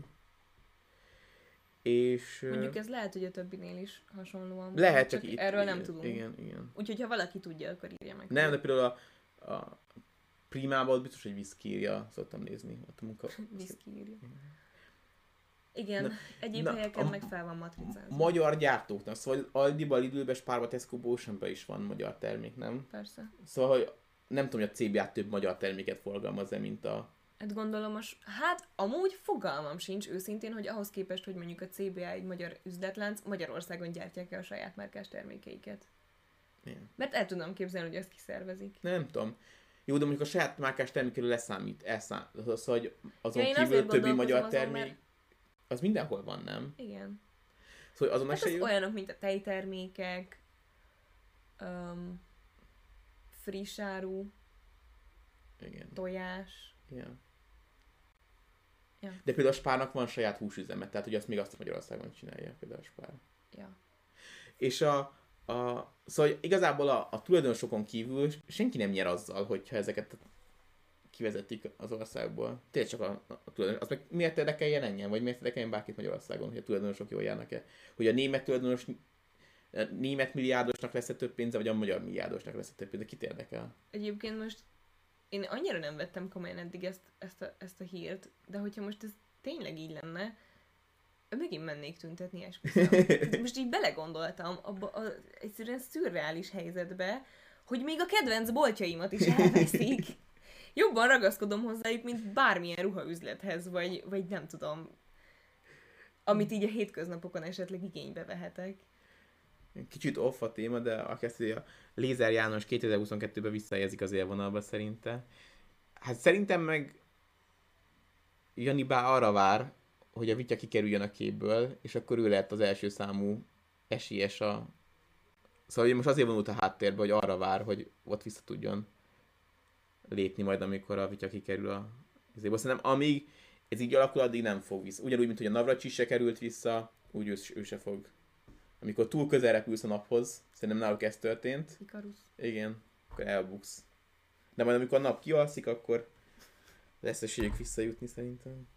És Mondjuk ez lehet, hogy a többinél is hasonlóan van, lehet csak itt. Erről igen, nem tudunk. Igen, igen. Úgyhogy ha valaki tudja, akkor írja meg. Nem, de például a, a Primában ott biztos, hogy viszkírja, szoktam nézni. Ott a munka... Viszki írja. Igen, Na- egyéb na, helyeken a- meg fel van matricázva. Magyar gyártóknak, szóval Aldiba, Lidlbe, Spárba, Oceanbe is van magyar termék, nem? Persze. Szóval, hogy nem tudom, hogy a CBA több magyar terméket forgalmaz-e, mint a... Hát gondolom, most, hát amúgy fogalmam sincs őszintén, hogy ahhoz képest, hogy mondjuk a CBA egy magyar üzletlánc, Magyarországon gyártják el a saját márkás termékeiket. Igen. Mert el tudom képzelni, hogy ezt kiszervezik. Nem tudom. Jó, de mondjuk a saját márkás termékéről leszámít, elszám, szóval, hogy azon Ja, kívül többi magyar azon, termék, mert- az mindenhol van, nem? Igen. Szóval azon Hát az jó. olyanok, mint a tejtermékek, um, friss áru, Igen. tojás. Igen. Ja. De például a Spárnak van saját húsüzeme, tehát hogy azt még azt Magyarországon csinálja, például a Spár. Ja. És a, a szóval igazából a, a tulajdonosokon kívül senki nem nyer azzal, hogyha ezeket kivezetik az országból. Tényleg csak a, a tulajdonos. Az meg miért érdekeljen engem, vagy miért érdekeljen bárkit Magyarországon, hogy a tulajdonosok jól járnak-e? Hogy a német tulajdonos a német milliárdosnak lesz több pénze, vagy a magyar milliárdosnak lesz több pénze, kit érdekel? Egyébként most én annyira nem vettem komolyan eddig ezt, ezt, a, ezt a hírt, de hogyha most ez tényleg így lenne, megint mennék tüntetni, esküszöm. Most így belegondoltam abba a egyszerűen szürreális helyzetbe, hogy még a kedvenc boltjaimat is elveszik. Jobban ragaszkodom hozzájuk, mint bármilyen ruhaüzlethez, vagy, vagy nem tudom, amit így a hétköznapokon esetleg igénybe vehetek. Kicsit off a téma, de aki ezt a Lézer János 2022-ben visszajelzik az élvonalba szerinte. Hát szerintem meg Jani Bá arra vár, hogy a Vitya kikerüljön a képből, és akkor ő lehet az első számú esélyes a... Szóval most azért vonult a háttérbe, hogy arra vár, hogy ott vissza tudjon lépni majd, amikor a Vitya kikerül a... Azért szerintem amíg ez így alakul, addig nem fog vissza. Ugyanúgy, mint hogy a Navracsis se került vissza, úgy ő, ő se fog. Amikor túl közel repülsz a naphoz, szerintem náluk ez történt, Ikarusz. igen, akkor elbuksz. De majd amikor a nap kialszik, akkor lesz esélyük visszajutni szerintem.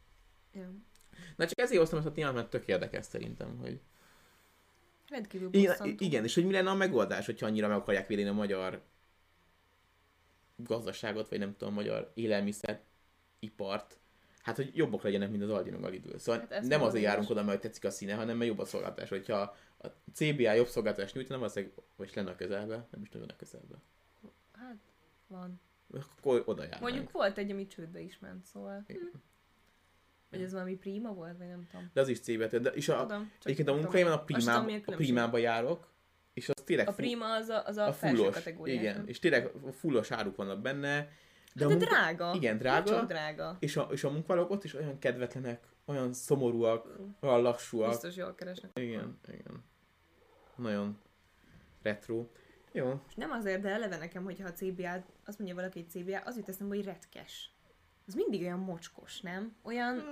Ja. Na csak ezért hoztam ezt a témát, mert tök érdekes szerintem, hogy... Rendkívül Igen, bosszantó. igen, és hogy mi lenne a megoldás, hogyha annyira meg akarják védeni a magyar gazdaságot, vagy nem tudom, a magyar élelmiszeripart, hát hogy jobbak legyenek, mint az Aldi meg a Lidl. Szóval Hát nem azért járunk oda, mert tetszik a színe, hanem mert jobb a szolgáltatás. Hogyha a CBA jobb szolgáltatást nyújtana, valószínűleg, vagy lenne a közelbe, nem is nagyon a közelbe. Hát, van. Akkor oda járnánk. Mondjuk volt egy, ami csődbe is ment, szóval... Igen. Hm. Vagy ez valami prima volt, vagy nem tudom. De az is CBA, de és a, Tudom, egyébként a munkahelyemen a, tudom. Azt tudom, mi primá, a primába járok, és az tényleg A prima az a, az a, a felső fullos, kategóriás. igen, nem? és tényleg fullos áruk vannak benne, De, a de munka- drága. Igen, drága. Csak drága. És a, és a munkavállalók ott is olyan kedvetlenek, olyan szomorúak, olyan lassúak. Biztos jól keresnek. Igen, igen. Nagyon retro. Jó. És nem azért, de eleve nekem, hogyha a CBA, azt mondja valaki, hogy CBA, az jut eszembe, hogy retkes. Az mindig olyan mocskos, nem? Olyan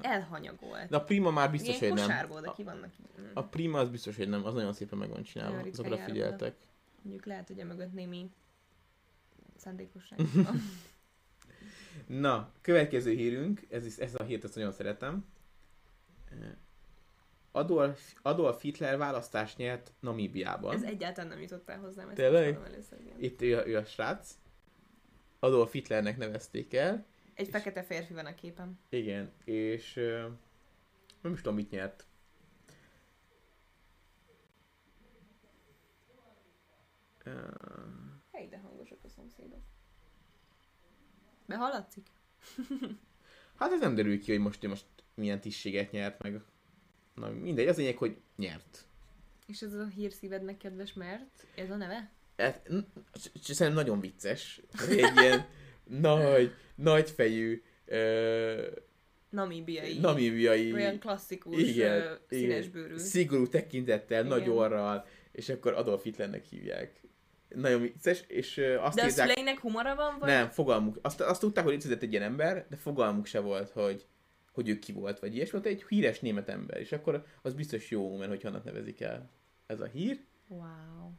elhanyagolt. De a Prima már biztos, Ilyen hogy nem. kosárból, de ki vannak. A Prima az biztos, hogy nem. Az nagyon szépen meg van csinálva. Azokra figyeltek. Mondjuk lehet, hogy emögött némi szándékosság. Na, következő hírünk, ez, is, ez a hírt, ezt nagyon szeretem. Adolf, Adolf Hitler választást nyert Namíbiában. Ez egyáltalán nem jutott el hozzám. ezt Tényleg? Először, igen. Itt ő a, ő a srác. Adolf Hitlernek nevezték el. Egy fekete férfi van a képen. Igen, és ö, nem is tudom, mit nyert. Ö, Hely, de hangosak a szomszédok. De hallatszik? Hát ez nem derül ki, hogy most, most milyen tisztséget nyert meg. Na mindegy, az lényeg, hogy nyert. És ez a hírszívednek kedves, mert ez a neve? Hát, szerintem nagyon vicces. Egy ilyen nagy, nagyfejű, ö, Namíbiai. namíbiai, Olyan klasszikus, Igen, igen. színesbőrű. szigorú tekintettel, Igen. nagy orral, és akkor Adolf Hitlernek hívják. Nagyon vicces, és ö, azt De a írták, szüleinek humora van, vagy? nem, fogalmuk, azt, azt tudták, hogy létezett egy ilyen ember, de fogalmuk se volt, hogy, hogy ő ki volt, vagy ilyesmi, volt egy híres német ember, és akkor az biztos jó, mert hogy annak nevezik el ez a hír. Wow.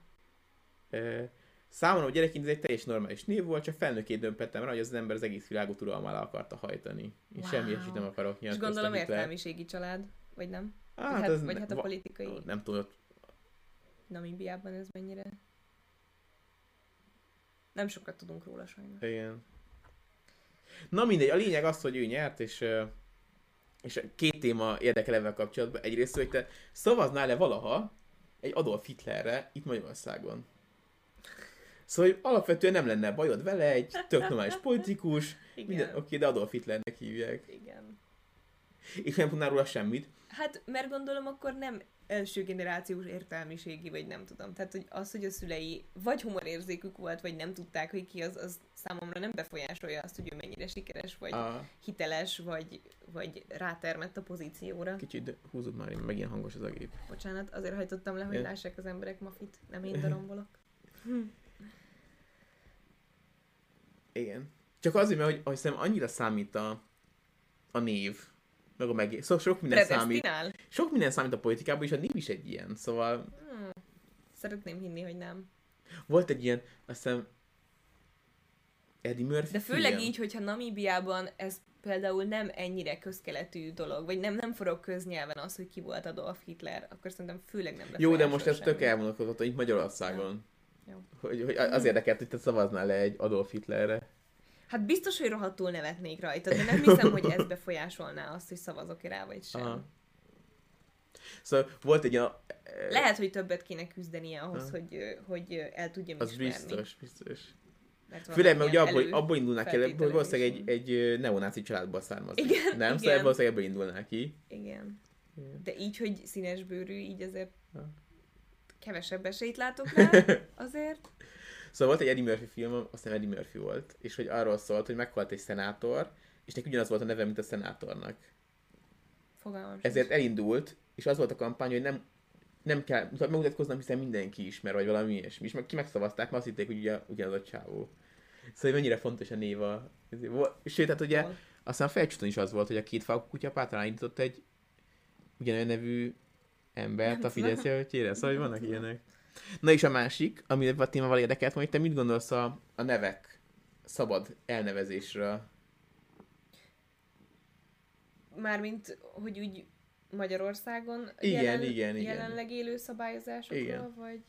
Ö, Számomra a gyerekként ez egy teljes normális név volt, csak felnőkként dömpettem rá, hogy az, az ember az egész világot uralma alá akarta hajtani. És Wow. semmi esélyt nem akarok És nyilatkozni. gondolom Hitler. értelmiségi család, vagy nem? Hát, vagy hát, ez vagy ne- hát a va- politikai Nem tudom, ott Namíbiában ez mennyire... Nem sokat tudunk róla sajnos. Igen. Na mindegy, a lényeg az, hogy ő nyert, és, és két téma érdekel ebben kapcsolatban. Egyrészt, hogy te szavaznál-e valaha egy Adolf Hitlerre itt Magyarországon? Szóval hogy alapvetően nem lenne bajod vele, egy tök normális politikus, Igen. minden, oké, de Adolf Hitlernek hívják. Igen. És nem tudnál róla semmit. Hát, mert gondolom akkor nem első generációs értelmiségi, vagy nem tudom. Tehát, hogy az, hogy a szülei vagy humorérzékük volt, vagy nem tudták, hogy ki az, az számomra nem befolyásolja azt, hogy ő mennyire sikeres, vagy A, hiteles, vagy, vagy rátermett a pozícióra. kicsit húzod már, megint hangos az a gép. Bocsánat, azért hajtottam le, hogy Ja. lássák az emberek mafit, nem én darombolok. Igen. Csak azért, mert hogy, hogy szerintem annyira számít a, a név, meg a megé... Szóval sok minden számít. Sok minden számít a politikában, és a név is egy ilyen. Szóval Hmm. Szeretném hinni, hogy nem. volt egy ilyen, azt hiszem, Eddie Murphy De főleg film. így, hogyha Namíbiában ez például nem ennyire közkeletű dolog, vagy nem, nem forog köznyelven az, hogy ki volt Adolf Hitler, akkor szerintem főleg nem Jó, de most ez tök semmit. elvonatkozott, itt Magyarországon. Jó. Hogy, hogy az érdekelt, hogy te szavaznál le egy Adolf Hitlerre. Hát biztos, hogy rohadtul nevetnék rajta, de nem hiszem, hogy ez befolyásolná azt, hogy szavazok-e rá, vagy sem. Aha. Szóval volt egy olyan... Lehet, hogy többet kéne küzdenie ahhoz, Aha. hogy, hogy el tudjam Az ismerni. biztos, biztos. Mert Főleg, mert ugye abból, abból indulnák ki, hogy valószínűleg egy, egy neonáci családból származik. Igen, Nem? igen. Szóval valószínűleg ebből indulnák ki. Igen. Igen. De így, hogy színes bőrű, így azért Ha. kevesebb esélyt látok rá, azért. Szóval volt egy Eddie Murphy film, azt hiszem Eddie Murphy volt, és hogy arról szólt, hogy meghalt egy szenátor, és neki ugyanaz volt a neve, mint a szenátornak. Fogalmam. Ezért elindult, és az volt a kampány, hogy nem, nem kell mutat- megmutatkoznom, hiszen mindenki ismer, vagy valami ilyesmi. És meg, ki megszavazták, mert azt hitték, hogy ugye, ugyanaz a csávó. Szóval mennyire fontos a név a... Sőt, hát ugye, Hol? aztán a felcsúton is az volt, hogy a két fal kutyapát indított egy ugyanolyan nevű embert Nem a jelöltjére, szóval hogy vannak ilyenek. Na és a másik, ami a témával érdekelt, hogy te mit gondolsz a, a nevek szabad elnevezésről. Mármint, hogy úgy Magyarországon Igen, jelen, igen, igen. jelenleg élő szabályozásokról, Igen. vagy...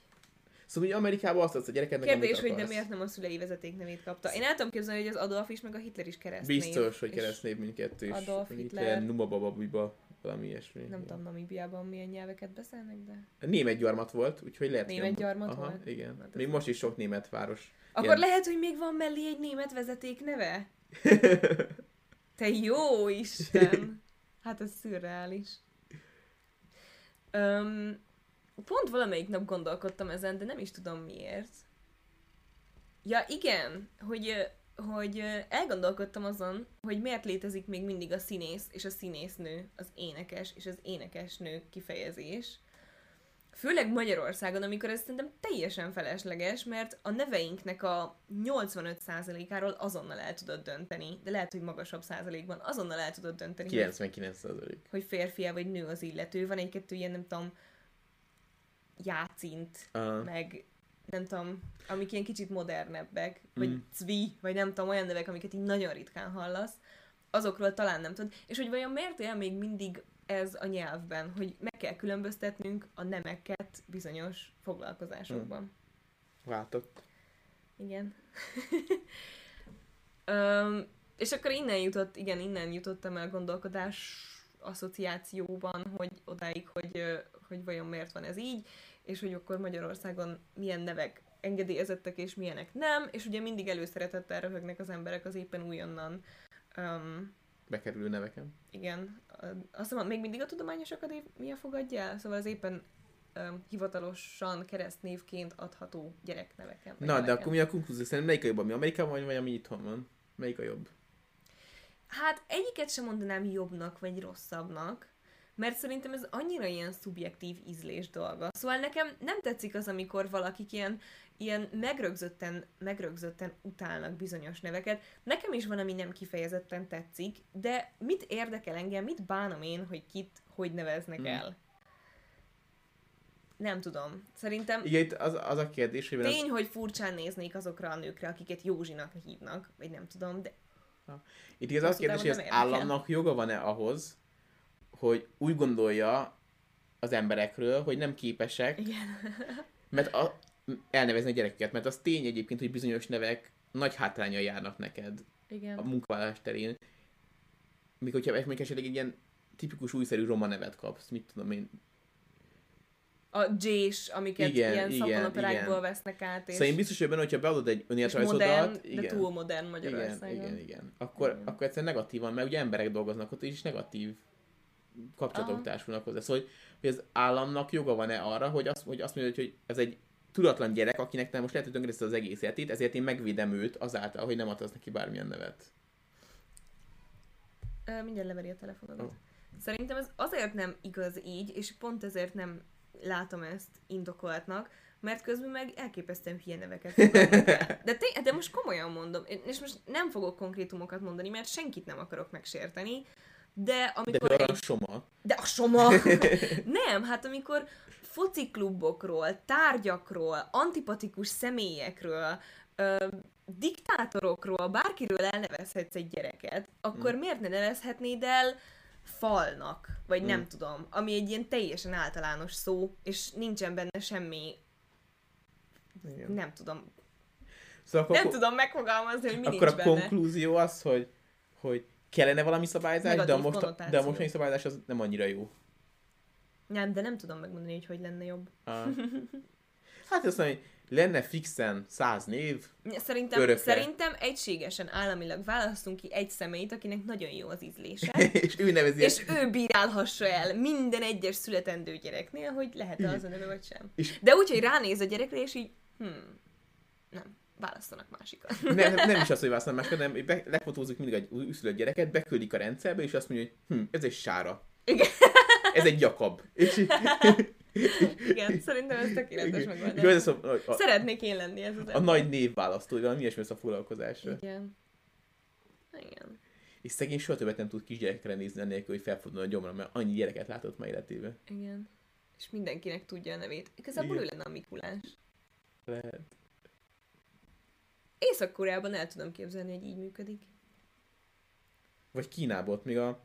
Szóval ugye Amerikában azt adsz a gyerekednek, Kérdés, hogy de miért nem a szülei vezetéknevét kapta. Én el tudom képzelni, hogy az Adolf is, meg a Hitler is keresztnév. Biztos, hogy keresztnév mindkettő is. Adolf Hogy Hitler. Hitler, Numa Baba Biba, valami ilyesmi. Nem tudom, Namibiában milyen nyelveket beszélnek, de... Német gyarmat volt, úgyhogy lehet, hogy Német a- gyarmat Aha, volt? igen. Hát Még most is sok német város. Akkor Ilyen- lehet, hogy még van mellé egy német vezeték neve? Te jó Isten! Hát ez szürreális. Öm, pont valamelyik nap gondolkodtam ezen, de nem is tudom miért. Ja, igen, hogy, hogy elgondolkodtam azon, hogy miért létezik még mindig a színész és a színésznő, az énekes és az énekesnő kifejezés. Főleg Magyarországon, amikor ez szerintem teljesen felesleges, mert a neveinknek a 85%-áról azonnal el tudod dönteni, de lehet, hogy magasabb százalékban azonnal el tudod dönteni, hogy 99 százalék. hogy férfi vagy nő az illető. Van egy-kettő ilyen, nem tudom, játszint, Uh, meg nem tudom, amik ilyen kicsit modernebbek, vagy Mm. mm. cvi, vagy nem tudom, olyan nevek, amiket így nagyon ritkán hallasz, azokról talán nem tudod. És hogy vajon miért él még mindig ez a nyelvben, hogy meg kell különböztetnünk a nemeket bizonyos foglalkozásokban. váltott. Igen. Öm, és akkor innen jutott, igen, innen jutottam el gondolkodás asszociációban, hogy odáig, hogy, hogy vajon miért van ez így, és hogy akkor Magyarországon milyen nevek engedélyezettek, és milyenek nem, és ugye mindig előszeretettel röhögnek az emberek az éppen újonnan um, Bekerülő neveken. igen, azt hiszem, még mindig a Tudományos Akadémia fogadja el, szóval az éppen um, hivatalosan keresztnévként adható gyerekneveken. Na, de neveken. akkor mi a konklúzió? Szerintem melyik a jobb, ami Amerikában vagy, vagy ami itthon van? Melyik a jobb? Hát egyiket sem mondanám jobbnak vagy rosszabbnak, mert szerintem ez annyira ilyen szubjektív ízlés dolga. Szóval nekem nem tetszik az, amikor valakik ilyen, ilyen megrögzötten, megrögzötten utálnak bizonyos neveket. Nekem is van, ami nem kifejezetten tetszik, de mit érdekel engem, mit bánom én, hogy kit hogy neveznek Hmm. el? Nem tudom. Szerintem Igen, itt az, az a kérdés, hogy az, tény, hogy furcsán néznék azokra a nőkre, akiket Józsinak hívnak, vagy nem tudom, de itt igaz az a kérdés, hogy az államnak joga van-e ahhoz, hogy úgy gondolja az emberekről, hogy nem képesek, igen. mert a, elnevezni a gyerekeket, mert az tény egyébként, hogy bizonyos nevek nagy hátránya járnak neked Igen. a munkavállalás terén. Míg hogyha még esetleg egy ilyen tipikus újszerű roma nevet kapsz, mit tudom én. a J-s, amiket Igen, igen, ilyen igen, szapanoperákból igen. vesznek át, és, Szóval én biztos vagyok benne, hogyha beadod egy önéletrajzodat, modern, igen, de túl modern igen, Magyarországon. igen, igen, akkor, Igen. akkor egyszerűen negatívan, mert ugye emberek dolgoznak ott, és negatív kapcsolatok Aha. társulnak hozzá. Szóval, hogy, hogy az államnak joga van-e arra, hogy azt, hogy azt mondja, hogy ez egy tudatlan gyerek, akinek nem most lehet, hogy tönkreteszed az egész életét, ezért én megvédem őt azáltal, hogy nem adsz neki bármilyen nevet. Ö, mindjárt leveri a telefonodat. Ó. Szerintem ez azért nem igaz így, és pont ezért nem látom ezt indokoltnak, mert közben meg elképesztően hülye neveket. De, té- de most komolyan mondom, és most nem fogok konkrétumokat mondani, mert senkit nem akarok megsérteni, de De amikor a egy soma. De a soma! nem, hát amikor fociklubokról, tárgyakról, antipatikus személyekről, ö, diktátorokról, bárkiről elnevezhetsz egy gyereket, akkor miért ne nevezhetnéd el falnak, vagy nem Mm. tudom, ami egy ilyen teljesen általános szó, és nincsen benne semmi, Igen. nem tudom, Szóval akkor, nem tudom megfogalmazni, hogy mi akkor a benne. konklúzió az, hogy, hogy kellene valami szabályzás, de a, Negatív most, de a mostani szabályzás az nem annyira jó. Nem, de nem tudom megmondani, hogy hogy lenne jobb. Ah. Hát azt mondom, hogy lenne fixen száz név, Szerintem, Örökre. szerintem egységesen államilag választunk ki egy személyt, akinek nagyon jó az ízlése, és ő nevezi és ő bírálhassa el minden egyes születendő gyereknél, hogy lehet-e az a neve vagy sem. És- De úgy, hogy ránéz a gyerekre, és így, hm, nem, választanak másikat. nem, nem, nem is az, hogy választanak másokat, hanem be, lefotózzuk mindig egy újszülött gyereket, beküldik a rendszerbe, és azt mondja, hogy hm, ez egy sára. Igen. Ez egy jakab. És, Igen, szerintem ez tökéletes megoldás. a, a, Szeretnék én lenni ez az a nagy névválasztó, valami ilyesmi lesz a foglalkozásra. Igen. Igen. És szegény soha többet nem tud kisgyerekre nézni, annélkül, hogy felfordul a gyomra, mert annyi gyereket látott már életében. Igen. És mindenkinek tudja a nevét. Igazából Igen. ő lenne a Mikulás. Lehet. Észak-Koreában el tudom képzelni, hogy így működik. Vagy Kínában ott még a,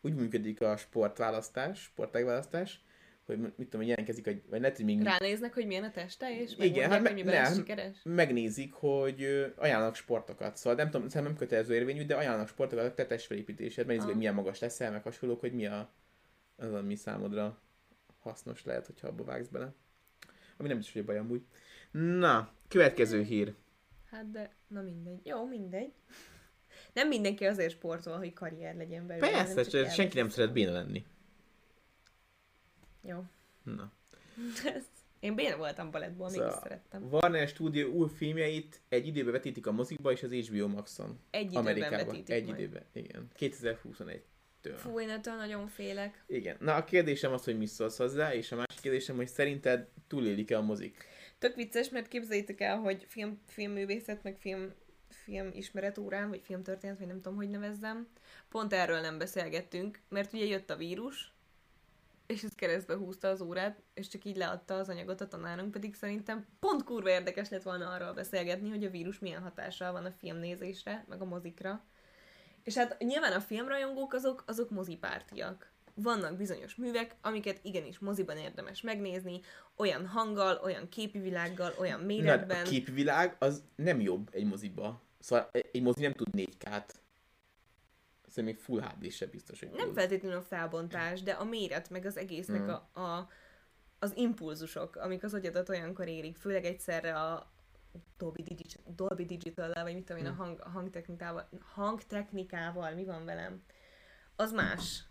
úgy működik a sportválasztás, sportágválasztás, hogy mit tudom, hogy jelentkezik, vagy lehet, hogy még Ránéznek, hogy milyen a teste, és Igen, hát hogy me- lesz nem. sikeres. megnézik, hogy ajánlanak sportokat. Szóval nem tudom, szerintem nem kötelező érvényű, de ajánlanak sportokat a te testfelépítésed, megnézik, Aha. hogy milyen magas leszel, meg hasonlók, hogy mi a, az, ami számodra hasznos lehet, hogyha abba vágsz bele. Ami nem is, hogy baj amúgy. Na, következő hír. Hát de, na mindegy. Jó, mindegy. Nem mindenki azért sportol, hogy karrier legyen belőle. Persze, csak csak senki nem szeret béna lenni. Jó. Na. Én béna voltam balettból, mégis Szóval szerettem. Warner Studio új filmjeit egy időben vetítik a mozikba és az HBO Maxon. Egy időben Amerikában. vetítik Egy majd. időben, igen. 2021-től. Fú, én ettől nagyon félek. Igen. Na a kérdésem az, hogy mi szólsz hozzá, és a másik kérdésem, hogy szerinted túlélik-e a mozik? Tök vicces, mert képzeljétek el, hogy film, filmművészet, meg film, film ismeretórán, vagy filmtörténet, vagy nem tudom, hogy nevezzem, pont erről nem beszélgettünk, mert ugye jött a vírus, és ez keresztbe húzta az órát, és csak így leadta az anyagot a tanárunk, pedig szerintem pont kurva érdekes lett volna arról beszélgetni, hogy a vírus milyen hatással van a filmnézésre, meg a mozikra. És hát nyilván a filmrajongók azok, azok mozipártiak. Vannak bizonyos művek, amiket igenis moziban érdemes megnézni, olyan hanggal, olyan képi világgal, olyan Na, méretben. a képvilág az nem jobb egy moziba. Szóval egy mozi nem tud 4K-t. Szerintem még Full HD se biztos, hogy Nem tud. feltétlenül a felbontás, de a méret, meg az egésznek Mm. a, a, az impulzusok, amik az agyadat olyankor érik, főleg egyszerre a Dolby, Digi- Dolby Digital-lel, vagy mit tudom én, a, Mm. hang, a hangtechnikával, hangtechnikával, mi van velem, az más.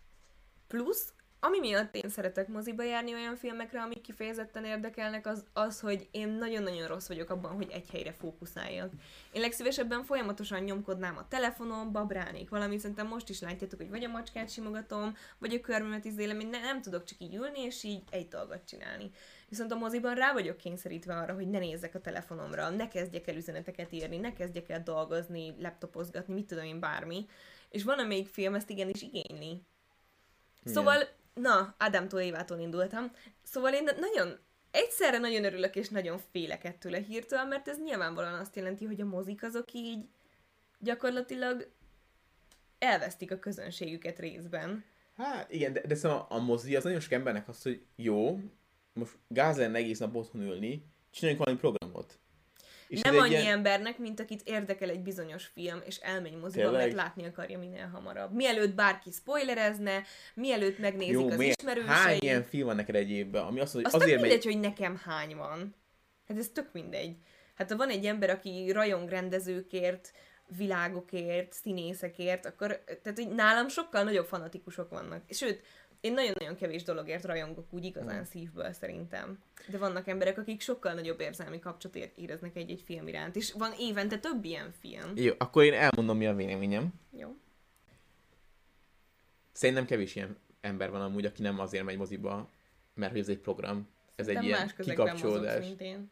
Plusz, ami miatt én szeretek moziba járni olyan filmekre, amik kifejezetten érdekelnek, az, az, hogy én nagyon-nagyon rossz vagyok abban, hogy egy helyre fókuszáljak. Én legszívesebben folyamatosan nyomkodnám a telefonon, babrálnék valamit, szerintem most is látjátok, hogy vagy a macskát simogatom, vagy a körmömet izélem, én ne, nem tudok csak így ülni, és így egy dolgot csinálni. Viszont a moziban rá vagyok kényszerítve arra, hogy ne nézzek a telefonomra, ne kezdjek el üzeneteket írni, ne kezdjek el dolgozni, laptopozgatni, mit tudom én, bármi. És van, amelyik film ezt igenis igényli. Igen. Szóval, na, Ádámtól Évától indultam. Szóval én nagyon, egyszerre nagyon örülök, és nagyon félek ettől a hírtől, mert ez nyilvánvalóan azt jelenti, hogy a mozik azok így gyakorlatilag elvesztik a közönségüket részben. Hát igen, de, de szóval a mozi az nagyon sok embernek az, hogy jó, most gáz lenne egész nap otthon ülni, csináljunk valami programot. És nem annyi ilyen- embernek, mint akit érdekel egy bizonyos film, és elmegy moziba, Tényleg? mert látni akarja minél hamarabb. Mielőtt bárki spoilerezne, mielőtt megnézik Jó, az miért? ismerősei. Hány ilyen film van neked egy évben, ami azt mondja, Az hogy tök azért mindegy, megy... hogy nekem hány van. Hát ez tök mindegy. Hát ha van egy ember, aki rajong rendezőkért, világokért, színészekért, akkor tehát, hogy nálam sokkal nagyobb fanatikusok vannak. Sőt, én nagyon-nagyon kevés dologért rajongok úgy igazán Hmm. szívből szerintem. De vannak emberek, akik sokkal nagyobb érzelmi kapcsolatot éreznek egy-egy film iránt. És van évente több ilyen film. Jó, akkor én elmondom, mi a véleményem. Jó. Szerintem kevés ilyen ember van amúgy, aki nem azért megy moziba, mert hogy ez egy program. Ez egy ilyen más kikapcsolódás. mint én.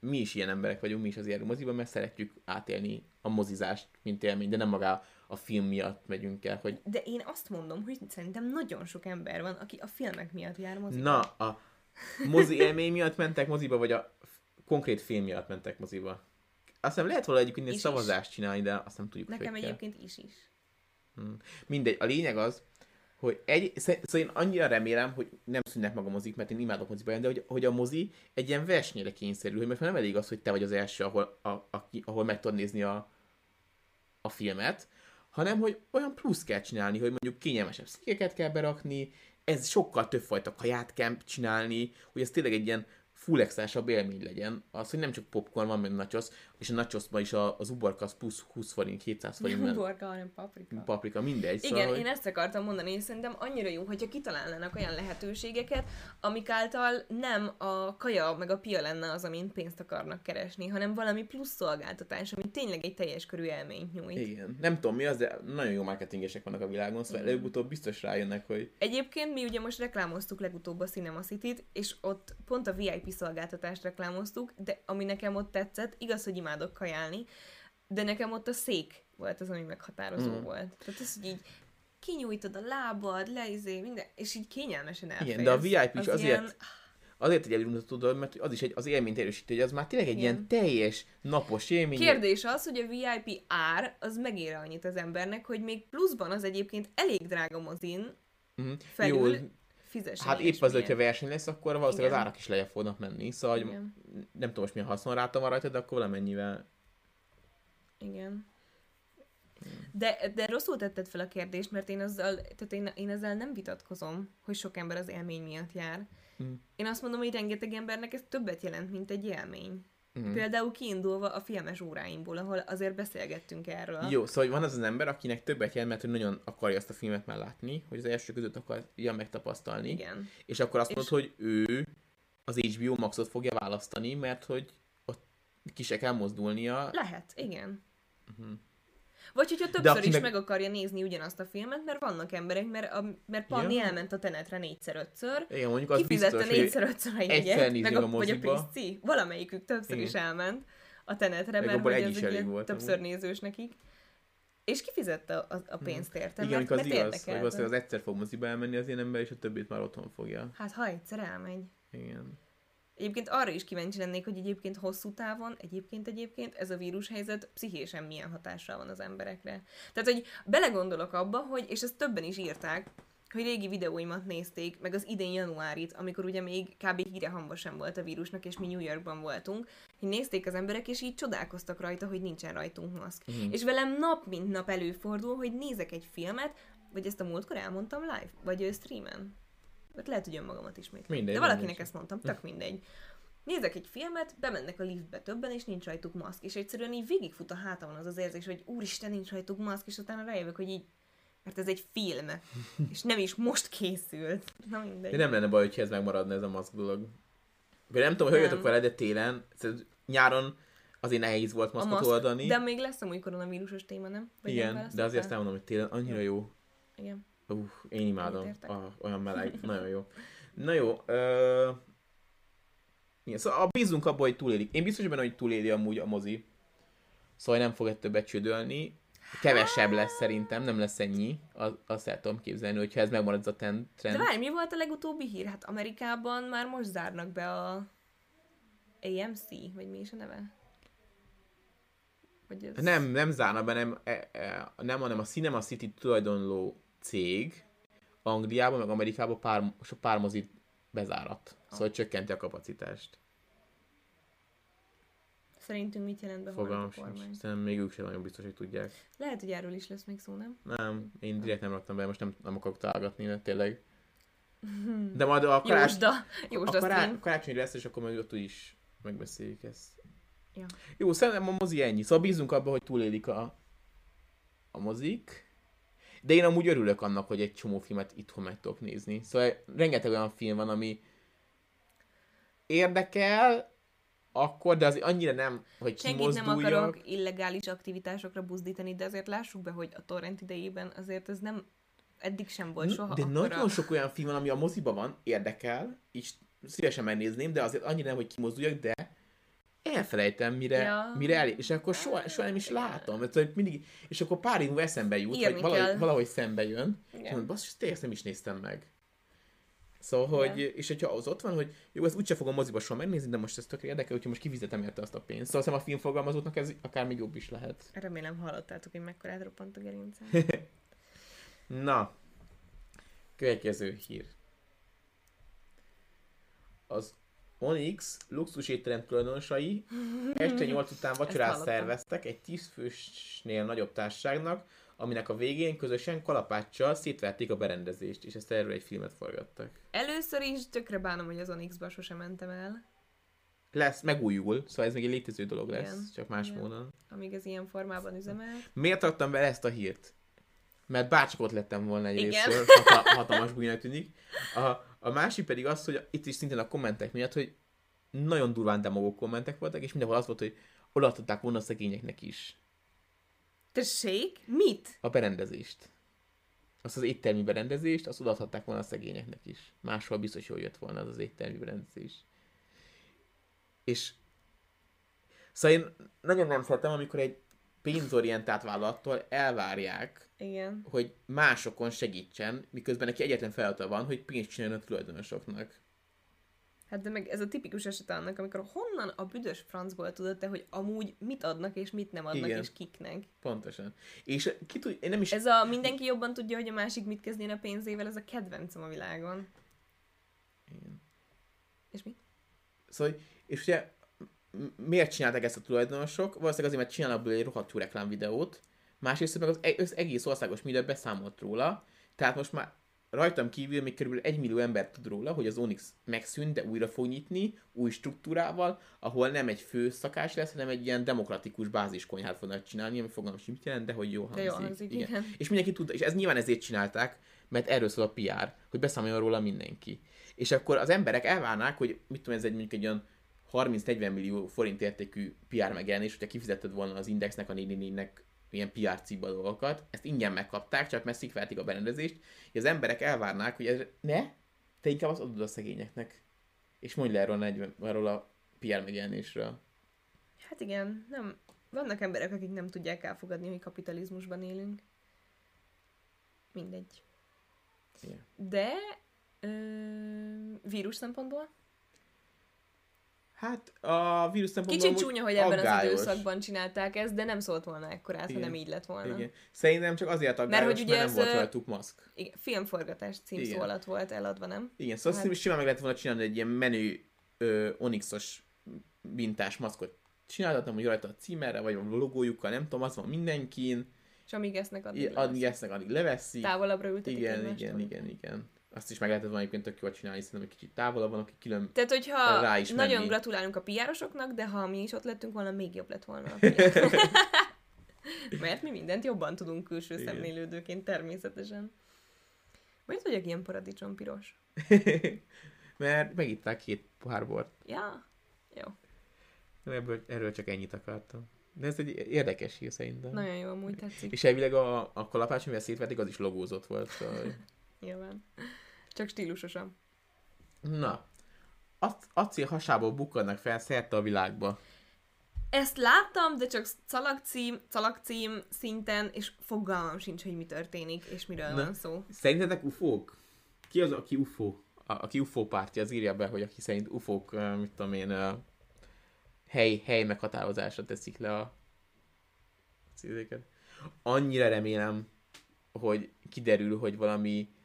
Mi is ilyen emberek vagyunk, mi is azért moziba, mert szeretjük átélni a mozizást, mint élmény, de nem maga a film miatt megyünk el, hogy De én azt mondom, hogy szerintem nagyon sok ember van, aki a filmek miatt jár moziba. na, a mozi élmény miatt mentek moziba, vagy a konkrét film miatt mentek moziba. Aztán lehet volna egyébként egy Is is. szavazást csinálni, de azt nem tudjuk, Nekem hogy kell. egyébként is is. Mindegy, a lényeg az, hogy egy, szóval én annyira remélem, hogy nem szűnnek meg a mozik, mert én imádok moziba de hogy, hogy a mozi egy ilyen versenyre kényszerül, hogy már nem elég az, hogy te vagy az első, ahol, a, aki, ahol meg tudod nézni a, a filmet, hanem hogy olyan plusz kell csinálni, hogy mondjuk kényelmesebb székeket kell berakni, ez sokkal több fajta kaját kell csinálni, hogy ez tényleg egy ilyen full élmény legyen. Az, hogy nem csak popcorn van, meg nachos, és a nachosban is a, az uborka az plusz 20 forint, 200 forint, Nem mert borka, hanem paprika. paprika, mindegy. Igen, szóval, én ezt akartam mondani, és szerintem annyira jó, hogyha kitalálnának olyan lehetőségeket, amik által nem a kaja meg a pia lenne az, amin pénzt akarnak keresni, hanem valami plusz szolgáltatás, ami tényleg egy teljes körű élményt nyújt. Igen. Nem tudom mi az, de nagyon jó marketingesek vannak a világon, szóval Igen. előbb-utóbb biztos rájönnek, hogy Egyébként mi ugye most reklámoztuk legutóbb a Cinema City-t, és ott pont a VIP szolgáltatást reklámoztuk, de ami nekem ott tetszett, igaz, hogy imádok kajálni, de nekem ott a szék volt az, ami meghatározó Mm. volt. Tehát az, hogy így kinyújtod a lábad, leizé, minden, és így kényelmesen elférsz. Igen, de a VIP is Az azért- Ilyen, azért egy előmutató dolog, mert az is egy, az élményt erősíti, hogy az már tényleg egy Igen. ilyen teljes, napos élmény. Kérdés az, hogy a VIP ár az megér annyit az embernek, hogy még pluszban az egyébként elég drága mozin Mhm. felül Jó, fizessen. hát épp az, hogyha verseny lesz, akkor valószínűleg Igen. az árak is lejjebb fognak menni. Szóval, hogy Igen. nem tudom most milyen haszonráta van rajta, de akkor valamennyivel Igen. De, de rosszul tetted fel a kérdést, mert én, azzal, tehát én, én ezzel nem vitatkozom, hogy sok ember az élmény miatt jár. Mm. Én azt mondom, hogy rengeteg embernek ez többet jelent, mint egy élmény. Mhm. Például kiindulva a filmes óráimból, ahol azért beszélgettünk erről. Jó, szóval van az az ember, akinek többet jelent, mert hogy nagyon akarja azt a filmet már látni, hogy az első között akarja megtapasztalni. Igen. És akkor azt És- mondod, hogy ő az HBO Maxot fogja választani, mert hogy ott ki se kell mozdulnia. Lehet, igen. Mhm. Vagy hogyha többször aki is meg- akarja nézni ugyanazt a filmet, mert vannak emberek, mert, a, mert Panni Ja. elment a tenetre négyszer-ötször, Igen, mondjuk az biztos, négyszer-ötször a jegyet, meg a, a vagy a moziba. Prisci, valamelyikük többször Igen. is elment a tenetre, mert hogy ez egy volt többször amúgy. nézős nekik. És kifizette a, a pénzt érte, igen, mert, az mert igaz, hogy az egyszer fog moziba elmenni az én ember, és a többit már otthon fogja. Hát ha egyszer elmegy. Igen. Egyébként arra is kíváncsi lennék, hogy egyébként hosszú távon, egyébként egyébként ez a vírushelyzet pszichésen milyen hatással van az emberekre. Tehát, hogy belegondolok abba, hogy, és ezt többen is írták, hogy régi videóimat nézték, meg az idén januárit, amikor ugye még kb. híre hamba sem volt a vírusnak, és mi New Yorkban voltunk, hogy nézték az emberek, és így csodálkoztak rajta, hogy nincsen rajtunk maszk. Mhm. És velem nap mint nap előfordul, hogy nézek egy filmet, vagy ezt a múltkor elmondtam live, vagy streamen. Vagy lehet, hogy önmagamat ismétlem. Mindegy, De valakinek mindegy. ezt mondtam, tök mindegy. Nézek egy filmet, bemennek a liftbe többen, és nincs rajtuk maszk, és egyszerűen így végigfut a hátamon az az érzés, hogy úristen, nincs rajtuk maszk, és utána rájövök, hogy így, mert ez egy film, és nem is most készült. Na mindegy. De nem lenne baj, hogyha ez megmaradna ez a maszk dolog. Akkor nem tudom, hogy Nem. jöttök vele, de télen, szóval nyáron azért nehéz volt maszkot maszk, oldani. de még lesz amúgy koronavírusos téma, nem? Vagy nem Igen, de választottál? azért azt elmondom, hogy télen annyira jó. Igen. Uh, én imádom. Egyetértek. Ah, olyan meleg. Nagyon jó. Na jó. Ö... Igen, szóval a- bízunk abban, hogy túlélik. Én biztos benne, hogy túléli amúgy a mozi. Szóval nem fog egy többet csődölni. Kevesebb lesz szerintem, nem lesz ennyi. Az- Azt el tudom képzelni, hogyha ez megmarad ez a ten- De trend. várj, mi volt a legutóbbi hír? Hát Amerikában már most zárnak be a AMC, vagy mi is a neve? Vagy ez... Nem, nem zárna be, nem, e, e, nem, hanem a Cinema City tulajdonló cég Angliában, meg Amerikában pár, so pár mozit bezárat. Szóval csökkenti a kapacitást. Szerintünk mit jelent be Fogalmam a kormány? Szerintem még ők sem nagyon biztos, hogy tudják. Lehet, hogy erről is lesz még szó, nem? Nem, én direkt nem raktam be, most nem, nem akarok találgatni, mert tényleg. De majd a, karács, Jósda, a, Jósda kará, stream. karácsony lesz, és akkor majd ott is megbeszéljük ezt. Ja. Jó, szerintem a mozi ennyi. Szóval bízunk abban, hogy túlélik a, a mozik. De én amúgy örülök annak, hogy egy csomó filmet itthon meg tudok nézni. Szóval rengeteg olyan film van, ami érdekel, akkor, de azért annyira nem, hogy Senkit nem akarok illegális aktivitásokra buzdítani, de azért lássuk be, hogy a torrent idejében azért ez nem eddig sem volt soha de akkora. nagyon sok olyan film van, ami a moziban van, érdekel, és szívesen megnézném, de azért annyira nem, hogy kimozduljak, de elfelejtem, mire, Ja. mire el, és akkor soha, soha nem is látom. Mert hogy mindig, és akkor pár év eszembe jut, Írni vagy valahogy, kell. valahogy szembe jön, és Igen. mondom, basszus, tényleg nem is néztem meg. Szóval, hogy, és hogyha az ott van, hogy jó, ezt úgyse fogom moziba soha megnézni, de most ez tökre érdekel, úgyhogy most kifizetem érte azt a pénzt. Szóval szerintem a filmforgalmazóknak ez akár még jobb is lehet. Remélem hallottátok, hogy mekkorát roppant a gerincem. Na, következő hír. Az Onyx luxus étterem tulajdonosai este 8 után vacsorát szerveztek egy 10 fősnél nagyobb társaságnak, aminek a végén közösen kalapáccsal szétverték a berendezést, és ezt erről egy filmet forgattak. Először is tökre bánom, hogy az Onyx-ba sosem mentem el, Lesz, megújul, szóval ez még egy létező dolog lesz, Igen, csak más igen. módon. amíg ez ilyen formában üzemel. Miért adtam bele ezt a hírt? Mert bárcsak ott lettem volna egy Igen. részről, hata, hatalmas bújnak tűnik. A, a másik pedig az, hogy itt is szintén a kommentek miatt, hogy nagyon durván demagóg kommentek voltak, és mindenhol az volt, hogy odaadták volna a szegényeknek is Tessék? Mit? a berendezést. Azt az éttermi berendezést, azt odaadhatták volna a szegényeknek is. Máshol biztos jól jött volna az az éttermi berendezés. És szóval én nagyon nem szeretem, amikor egy pénzorientált vállalattól elvárják, Igen. hogy másokon segítsen, miközben neki egyetlen feladata van, hogy pénzt csináljon a tulajdonosoknak. Hát de meg ez a tipikus eset annak, amikor honnan a büdös francból tudod te, hogy amúgy mit adnak és mit nem adnak, Igen. és kiknek. Pontosan. És ki tud, én nem is... Ez a mindenki jobban tudja, hogy a másik mit kezdjen a pénzével, ez a kedvencem a világon. Igen. És mi? Szóval, és ugye miért csinálták ezt a tulajdonosok? Valószínűleg azért, mert csinálnak belőle egy rohadt jó reklámvideót. Másrészt meg az, e- az egész országos média beszámolt róla. Tehát most már rajtam kívül még körülbelül egy millió ember tud róla, hogy az Onyx megszűnt, de újra fog nyitni, új struktúrával, ahol nem egy fő szakás lesz, hanem egy ilyen demokratikus báziskonyhát fognak csinálni, ami fogalmam sem jelent, de hogy jó De hangzik. jó hangzik, igen. igen. És mindenki tudta, és ez nyilván ezért csinálták, mert erről szól a PR, hogy beszámoljon róla mindenki. És akkor az emberek elvárnák, hogy mit tudom, ez egy mondjuk egy olyan 30-40 millió forint értékű PR megjelenés, hogyha kifizetted volna az Indexnek, a 444-nek ilyen PR ciba dolgokat, ezt ingyen megkapták, csak mert szikvelték a berendezést, és az emberek elvárnák, hogy ez ne, te inkább azt adod a szegényeknek. És mondj le erről a, 40, erről a PR megjelenésről. Hát igen, nem. Vannak emberek, akik nem tudják elfogadni, hogy kapitalizmusban élünk. Mindegy. Igen. De ö, vírus szempontból? Hát a vírus szempontból Kicsit csúnya, hogy ebben aggályos. az időszakban csinálták ezt, de nem szólt volna ekkorát, ha nem így lett volna. Igen. Szerintem csak azért aggályos, hogy mert, ugye nem ez, volt rajtuk maszk. Igen, filmforgatás címszó alatt volt eladva, nem? Igen, szóval Hát- simán meg lehet volna csinálni egy ilyen menő ö, Onyxos bintás maszkot. Csináltattam, hogy rajta a címerre, vagy a logójukkal, nem tudom, az van mindenkin. És amíg esznek, addig, I- addig esznek, addig leveszik. Távolabbra ültetik Igen, igen, igen, igen. Azt is meg lehetett volna egyébként tök jól csinálni, szerintem egy kicsit távolabb van, aki külön... Tehát, hogyha Rá is nagyon menni. gratulálunk a PR-osoknak, de ha mi is ott lettünk volna, még jobb lett volna a. Mert mi mindent jobban tudunk külső Igen. szemlélődőként természetesen. Miért vagyok ilyen paradicsom piros? Mert megitták két pohár bort. Ja, jó. Ebből, erről csak ennyit akartam. De ez egy érdekes hír szerintem. Nagyon jó, amúgy tetszik. És elvileg a, a kalapács, mivel szétvetik, az is logózott volt. Szóval... Nyilván. Csak stílusosan. Na, ac- acél hasából bukkannak fel szerte a világba. Ezt láttam, de csak szalagcím, szalagcím szinten, és fogalmam sincs, hogy mi történik, és miről Na. van szó. Szerintetek ufók? Ki az, aki ufó? A, aki ufó párti, az írja be, hogy aki szerint ufók, mit tudom én, hely, hely meghatározásra teszik le a cízéket. Annyira remélem, hogy kiderül, hogy valami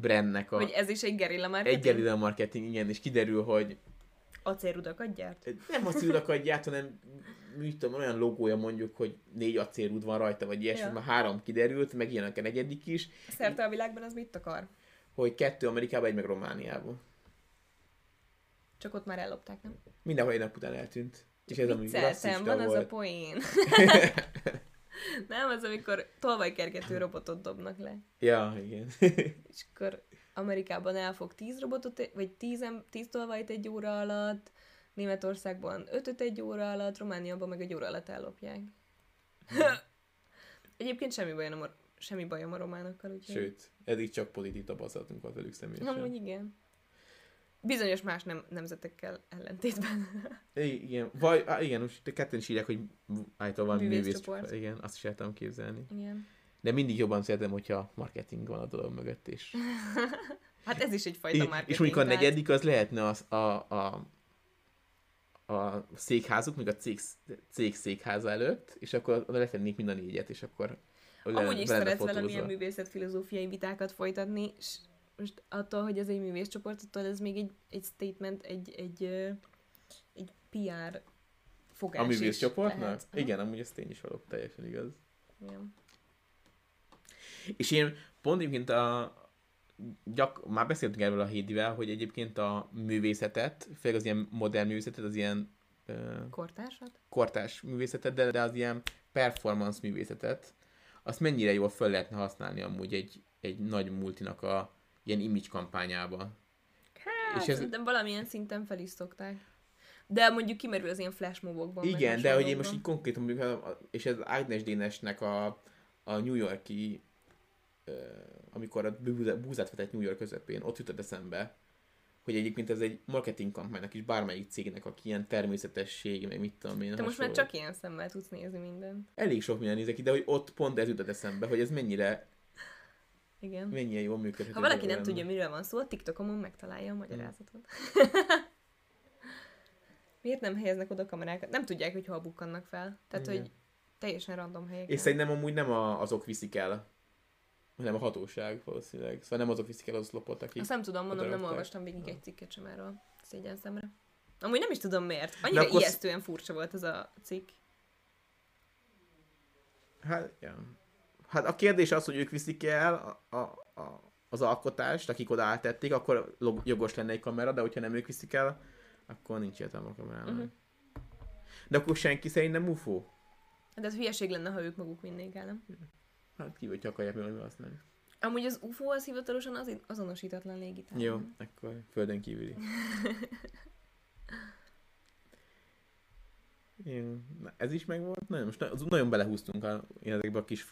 brandnek a... Hogy ez is egy gerilla marketing? egy gerilla marketing, igen, és kiderül, hogy Acélrudakat gyárt? nem acélrudakat gyárt, hanem mit tudom, olyan logója mondjuk, hogy négy acélrud van rajta, vagy ilyesmi, Ja. már három kiderült, meg ilyenek a negyedik is, Szerte a világban az mit akar? hogy kettő Amerikában, egy meg Romániában. Csak ott már ellopták, nem? Mindenhol egy nap után eltűnt. És ez Vicceltem, van az a volt. poén. nem, az amikor tolvajkergető robotot dobnak le. Ja, igen. És akkor Amerikában elfog 10 robotot, vagy 10, em- 10 tolvajt egy óra alatt, Németországban 5 egy óra alatt, Romániában meg egy óra alatt ellopják. Egyébként semmi bajom a, semmi bajom a románokkal, úgyhogy... Sőt, eddig csak pozitív tapasztalatunk volt velük személyesen. Amúgy igen. Bizonyos más nem, nemzetekkel ellentétben. Igen, vagy, á, igen, most ketten is írják, hogy általában van művész. Igen, azt is el tudom képzelni. igen. De mindig jobban szeretem, hogyha marketing van a dolog mögött, és Hát ez is egyfajta I- marketing. És mondjuk a negyedik az lehetne az, a, a, a székházuk, még a cég, cég székháza előtt, és akkor oda lefednék mind a négyet, és akkor le- Amúgy is szeretsz valamilyen művészetfilozófiai vitákat folytatni, és most attól, hogy ez egy művészcsoport, attól ez még egy, egy statement, egy, egy, egy PR fogás A művészcsoportnak? Igen, amúgy ez tény is való, teljesen igaz. Igen. És én pont egyébként a, gyak, már beszéltünk erről a Hédivel, hogy egyébként a művészetet, főleg az ilyen modern művészetet, az ilyen Kortársat? kortás művészetet, de, de az ilyen performance művészetet, azt mennyire jól föl lehetne használni amúgy egy, egy nagy multinak a ilyen image kampányába. Hát, És ez- szerintem valamilyen szinten fel is szokták. De mondjuk kimerül az ilyen flash mobokban. meg Igen, de hogy én most így konkrétan, mondjuk, ha- és ez Agnes Dénesnek a, a New Yorki, amikor a búzát vetett New York közepén, ott jutott eszembe, hogy egyébként ez egy marketing kampánynak is bármelyik cégnek, aki ilyen természetesség, meg mit tudom én. Te most már csak ilyen szemmel tudsz nézni mindent. Elég sok minden nézek ki, de hogy ott pont ez jutott eszembe, hogy ez mennyire Igen. Mennyire jól működhet. Ha valaki nem tudja, miről van szó, a TikTokomon megtalálja a magyarázatot. Miért nem helyeznek oda kamerákat? Nem tudják, hogy hol bukkannak fel. Tehát, Igen. hogy teljesen random helyeken. És szerintem amúgy nem a, azok viszik el, hanem a hatóság valószínűleg. Szóval nem azok viszik el az oszlopot, akik... Azt nem tudom, mondom, nem olvastam végig Ja. egy cikket sem erről. Szégyen szemre. Amúgy nem is tudom miért. Annyira akkor sz- ijesztően furcsa volt ez a cikk. Hát, ja. Hát a kérdés az, hogy ők viszik el a, a, a, az alkotást, akik oda áttették, akkor jogos lenne egy kamera, de hogyha nem ők viszik el, akkor nincs értelme a kamerának. Mhm. De akkor senki szerint nem UFO? De ez hülyeség lenne, ha ők maguk vinnék el, nem? Hát ki, hogy akarják mi használni. Amúgy az UFO az hivatalosan az azonosítatlan légitárgy. Jó, nem? akkor földön kívüli. Jó. Na, ez is megvolt? Nem, most nagyon belehúztunk a, ezekbe a kis,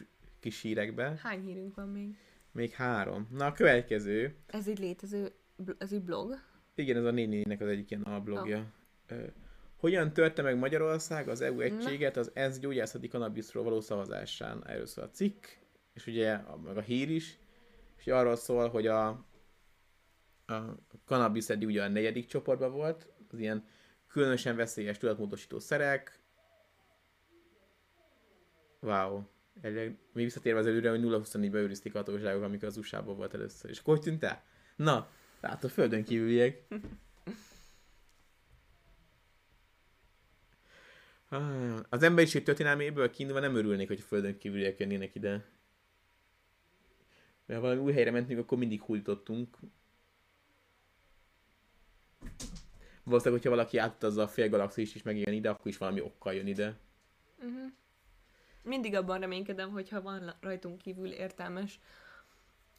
kis hírekbe. Hány hírünk van még? Még három. Na a következő. Ez egy létező, ez egy blog. Igen, ez a néninek az egyik ilyen alblogja. Ö, Hogyan törte meg Magyarország az EU egységet az ENSZ gyógyászati kanabiszról való szavazásán? Erről szól a cikk, és ugye a, meg a hír is, és arról szól, hogy a, a kanabisz eddig ugye a negyedik csoportban volt, az ilyen különösen veszélyes tudatmódosító szerek. Wow. Elég, mi visszatérve az előre, hogy 0-24-ben őrizték a hatóságok, amikor az USA-ban volt először. És akkor hogy tűnt el? Na, látod, földön kívüliek. Az emberiség történelméből kiindulva nem örülnék, hogy földön kívüliek jönnének ide. Mert ha valami új helyre mentünk, akkor mindig hújtottunk. Valószínűleg, hogyha valaki átutazza a fél galaxist is meg ilyen ide, akkor is valami okkal jön ide. Uh-huh. Mindig abban reménykedem, hogy ha van rajtunk kívül értelmes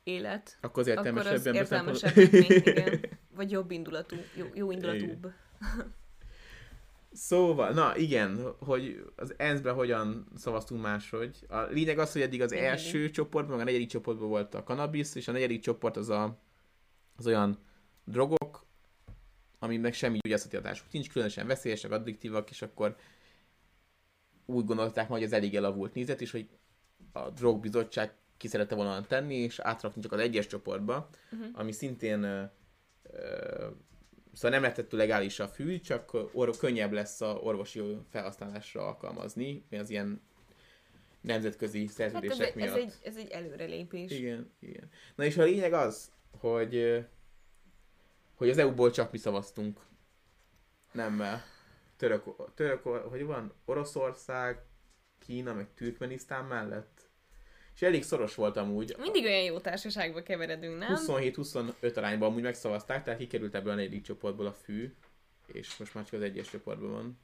élet, Akkor az értelmesebb akkor az értelmesebb, még, igen. Vagy jobb indulatú, jó, jó indulatúbb. Szóval, na igen, hogy az ENSZ-ben hogyan szavaztunk máshogy. A lényeg az, hogy eddig az első csoportban, meg a negyedik csoportban volt a cannabis, és a negyedik csoport az, a, az olyan drogok, aminek semmi gyógyászati hatásuk nincs, különösen veszélyesek, addiktívak, és akkor úgy gondolták majd, hogy ez elég elavult nézet, és hogy a drogbizottság ki szerette volna tenni, és átrakni csak az egyes csoportba, Uh-huh. ami szintén ö, ö, szóval nem lehetett legális a fű, csak or- könnyebb lesz a orvosi felhasználásra alkalmazni, az ilyen nemzetközi Hát ez, szerződések miatt. ez, egy, ez egy előrelépés. Igen, igen. Na és a lényeg az, hogy, hogy az EU-ból csak mi szavaztunk. Nem ö, török, török, hogy van? Oroszország, Kína, meg Türkmenisztán mellett. És elég szoros volt amúgy. Mindig olyan jó társaságba keveredünk, nem? 27-25 arányban amúgy megszavazták, tehát kikerült ebből a negyedik csoportból a fű, és most már csak az egyes csoportban van.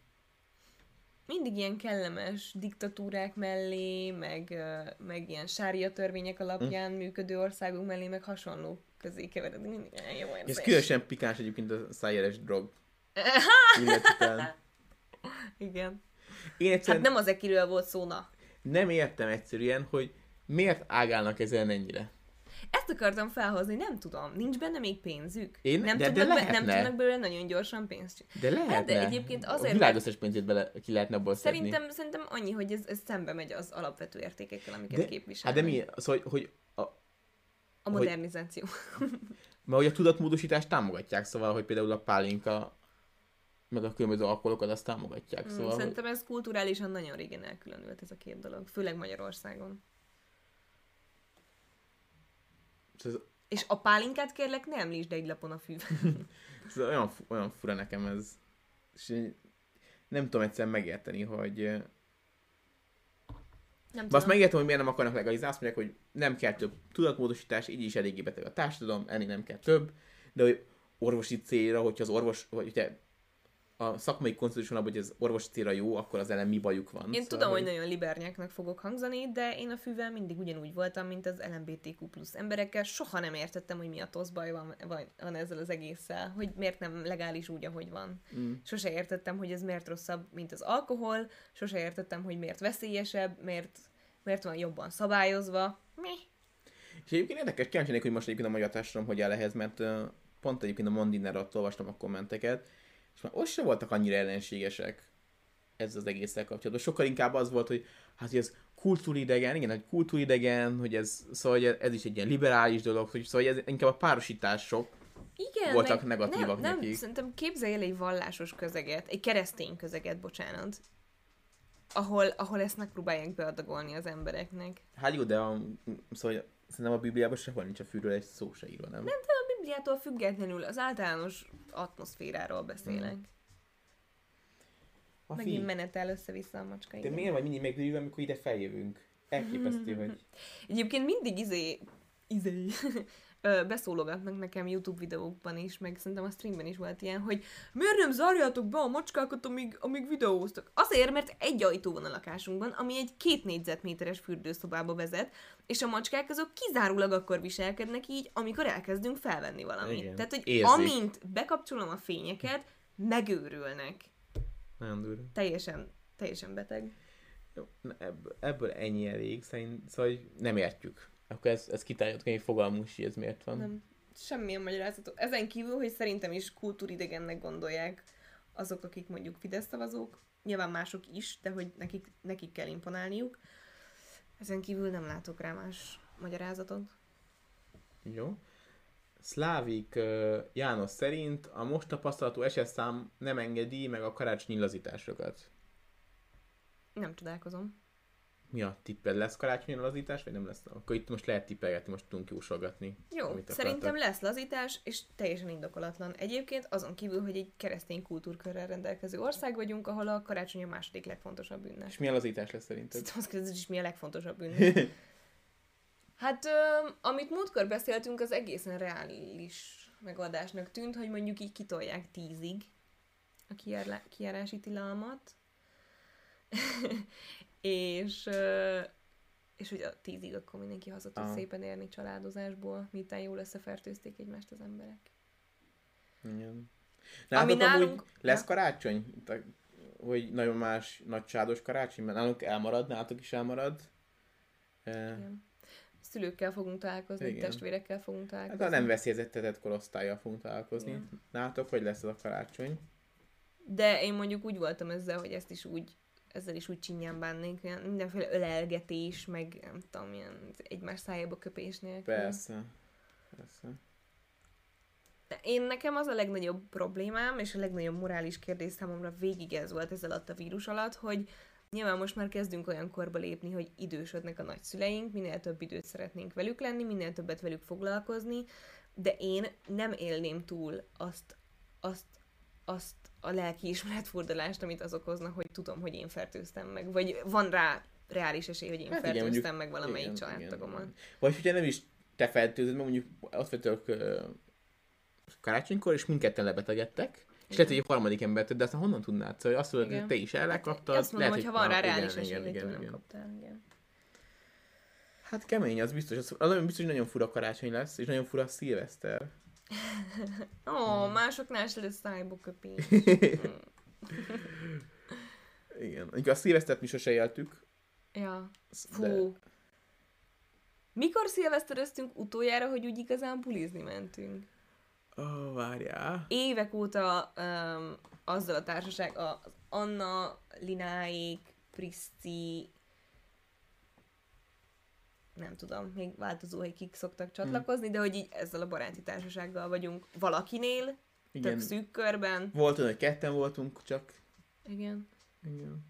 Mindig ilyen kellemes diktatúrák mellé, meg, meg ilyen sária törvények alapján Hm. működő országok mellé, meg hasonló közé keveredünk. Mindig olyan jó Ez különösen pikáns egyébként a szájéres drog. illetve. Igen. Én Hát egyszerűen nem az ekiről volt szó, na. nem értem egyszerűen, hogy miért ágálnak ezen ennyire. Ezt akartam felhozni, nem tudom. Nincs benne még pénzük? Én- nem, de- de tudnak nem lehetne. tudnak belőle nagyon gyorsan pénzt csinálni. De lehetne. Hát, de egyébként azért, A világ összes pénzét bele, ki lehetne abból szedni. Szerintem, szerintem annyi, hogy ez, ez szembe megy az alapvető értékekkel, amiket de, képvisel. hát de mi? Az, hogy, hogy a, A modernizáció. mert hogy a tudatmódosítást támogatják, szóval, hogy például a pálinka meg a különböző alkoholokat azt támogatják. Mm, Szóval, hogy, Szerintem ez kulturálisan nagyon régen elkülönült ez a két dolog, főleg Magyarországon. ez, És a pálinkát kérlek, ne említsd egy lapon a fű. ez olyan, olyan fura nekem ez. És nem tudom egyszerűen megérteni, hogy Nem De azt tudom. megértem, hogy miért nem akarnak legalizálni, azt mondják, hogy nem kell több tudatmódosítás, így is eléggé beteg a társadalom, ennél nem kell több, de hogy orvosi célra, hogyha az orvos, vagy hogyha a szakmai konszenzus van hogy ez orvosi célra jó, akkor az ellen mi bajuk van. Szóval, Én tudom, hogy nagyon libernyáknak fogok hangzani, de én a fűvel mindig ugyanúgy voltam, mint az LMBTQ plusz emberekkel. Soha nem értettem, hogy mi a tosz baj van, van, van ezzel az egésszel, hogy miért nem legális úgy, ahogy van. Mm. Sose értettem, hogy ez miért rosszabb, mint az alkohol, sose értettem, hogy miért veszélyesebb, miért, miért van jobban szabályozva. Mi? És egyébként érdekes, kíváncsi hogy most egyébként a magyar társadalom hogy áll ehhez, mert uh, pont egyébként a Mondiner alatt olvastam a kommenteket, és már ott sem voltak annyira ellenségesek. ez az egésszel kapcsolatban. Sokkal inkább az volt, hogy hát hogy ez kultúridegen, igen, hogy kultúridegen, hogy ez, szóval hogy ez is egy ilyen liberális dolog, hogy szóval ez inkább a párosítások Igen, voltak meg negatívak nem, nekik. Nem, szerintem képzelj el egy vallásos közeget, egy keresztény közeget, bocsánat, ahol, ahol ezt megpróbálják beadagolni az embereknek. Hát jó, de a, szóval szerintem a Bibliában sehol nincs a fűről egy szó se írva, nem? Nem, de a Bibliától függetlenül az általános atmoszféráról beszélek. A Megint fi, menetel össze-vissza a macska. de igen. miért vagy mindig megdőlve, amikor ide feljövünk? Elképesztő, hogy... Egyébként mindig izé, izé, ö, beszólogatnak nekem YouTube videókban is, meg szerintem a streamben is volt ilyen, hogy miért nem zárjátok be a macskákat, amíg, amíg videóztak? Azért, mert egy ajtó van a lakásunkban, ami egy két négyzetméteres fürdőszobába vezet, és a macskák azok kizárólag akkor viselkednek így, amikor elkezdünk felvenni valamit. Igen. Tehát, hogy Érzik. amint bekapcsolom a fényeket, megőrülnek. Nagyon durva. Teljesen, teljesen beteg. Jó, ebből, ebből ennyi elég, szerint, szóval nem értjük. Akkor ez, ez kitárgyalt, hogy fogalmunk hogy ez miért van. Nem. Semmilyen magyarázatot. Ezen kívül, hogy szerintem is kultúridegennek gondolják azok, akik mondjuk Fidesz szavazók, nyilván mások is, de hogy nekik, nekik kell imponálniuk. Ezen kívül nem látok rá más magyarázatot. Jó. Szlávik János szerint a most tapasztalható esetszám nem engedi meg a karácsonyi lazításokat. Nem csodálkozom. Mi a tipped? Lesz karácsonyi lazítás, vagy nem lesz? Akkor itt most lehet tippelgetni, most tudunk jósolgatni. Jó, szerintem lesz lazítás, és teljesen indokolatlan. Egyébként azon kívül, hogy egy keresztény kultúrkörrel rendelkező ország vagyunk, ahol a karácsony a második legfontosabb ünnep. És milyen lazítás lesz szerinted? Azt kérdezed is, mi a legfontosabb ünnep. Hát, ö, amit múltkor beszéltünk, az egészen reális megoldásnak tűnt, hogy mondjuk így kitolják tízig a kijárlá- kijárási tilalmat, és, és hogy a tízig akkor mindenki haza tud Aha. szépen érni családozásból, miután jól összefertőzték egymást az emberek. Igen. Ami Nálatok nálunk- amúgy lesz karácsony? Hogy nagyon más nagy csádos karácsony? Mert nálunk elmarad, nálatok is elmarad. Eh, Igen. Szülőkkel fogunk találkozni, Igen. testvérekkel fogunk Hát találkozni. a nem veszélyeztetett korosztályjal fogunk találkozni. Igen. Nálatok hogy lesz ez a karácsony? De én mondjuk úgy voltam ezzel, hogy ezt is úgy, ezzel is úgy csinyán bánnék, olyan mindenféle ölelgetés, meg nem tudom, ilyen egymás szájába köpés nélkül. Persze. Persze. Én nekem az a legnagyobb problémám, és a legnagyobb morális kérdés számomra végig ez volt ez alatt a vírus alatt, hogy nyilván most már kezdünk olyan korba lépni, hogy idősödnek a nagyszüleink, minél több időt szeretnénk velük lenni, minél többet velük foglalkozni, de én nem élném túl azt, azt, azt a lelkiismeretfordulást, amit az okozna, hogy tudom, hogy én fertőztem meg, vagy van rá reális esély, hogy én Hát hát igen, fertőztem mondjuk- meg valamelyik igen, családtagomat. igen. Vagy hogyha nem is te feltőzöd, mert mondjuk ott vagytok uh, karácsonykor, és mindketten lebetegedtek, és lehet, hogy egy harmadik embert, de aztán honnan tudnád? Szóval azt tudod, Igen. hogy te is elkaptad. Azt mondom, lehet, hogy ha van rá igen, reális igen, esély, igen, nem igen. kaptál. Igen. Hát kemény, az biztos. Az, az biztos, hogy nagyon fura karácsony lesz, és nagyon fura szilveszter. Ó, másoknál se lesz szájba köpés. Igen. Mondjuk a szilvesztert mi sose éltük. ja, fú. De, Mikor szilveszteröztünk utoljára, hogy úgy igazán bulizni mentünk? ó, oh, várjál. Évek óta um, azzal a társaság, az Anna, Lináék, Priszti, nem tudom, még változó, hogy kik szoktak csatlakozni, de hogy így ezzel a baráti társasággal vagyunk valakinél, Igen. tök szűk körben. Volt olyan, hogy ketten voltunk, csak... Igen. Igen.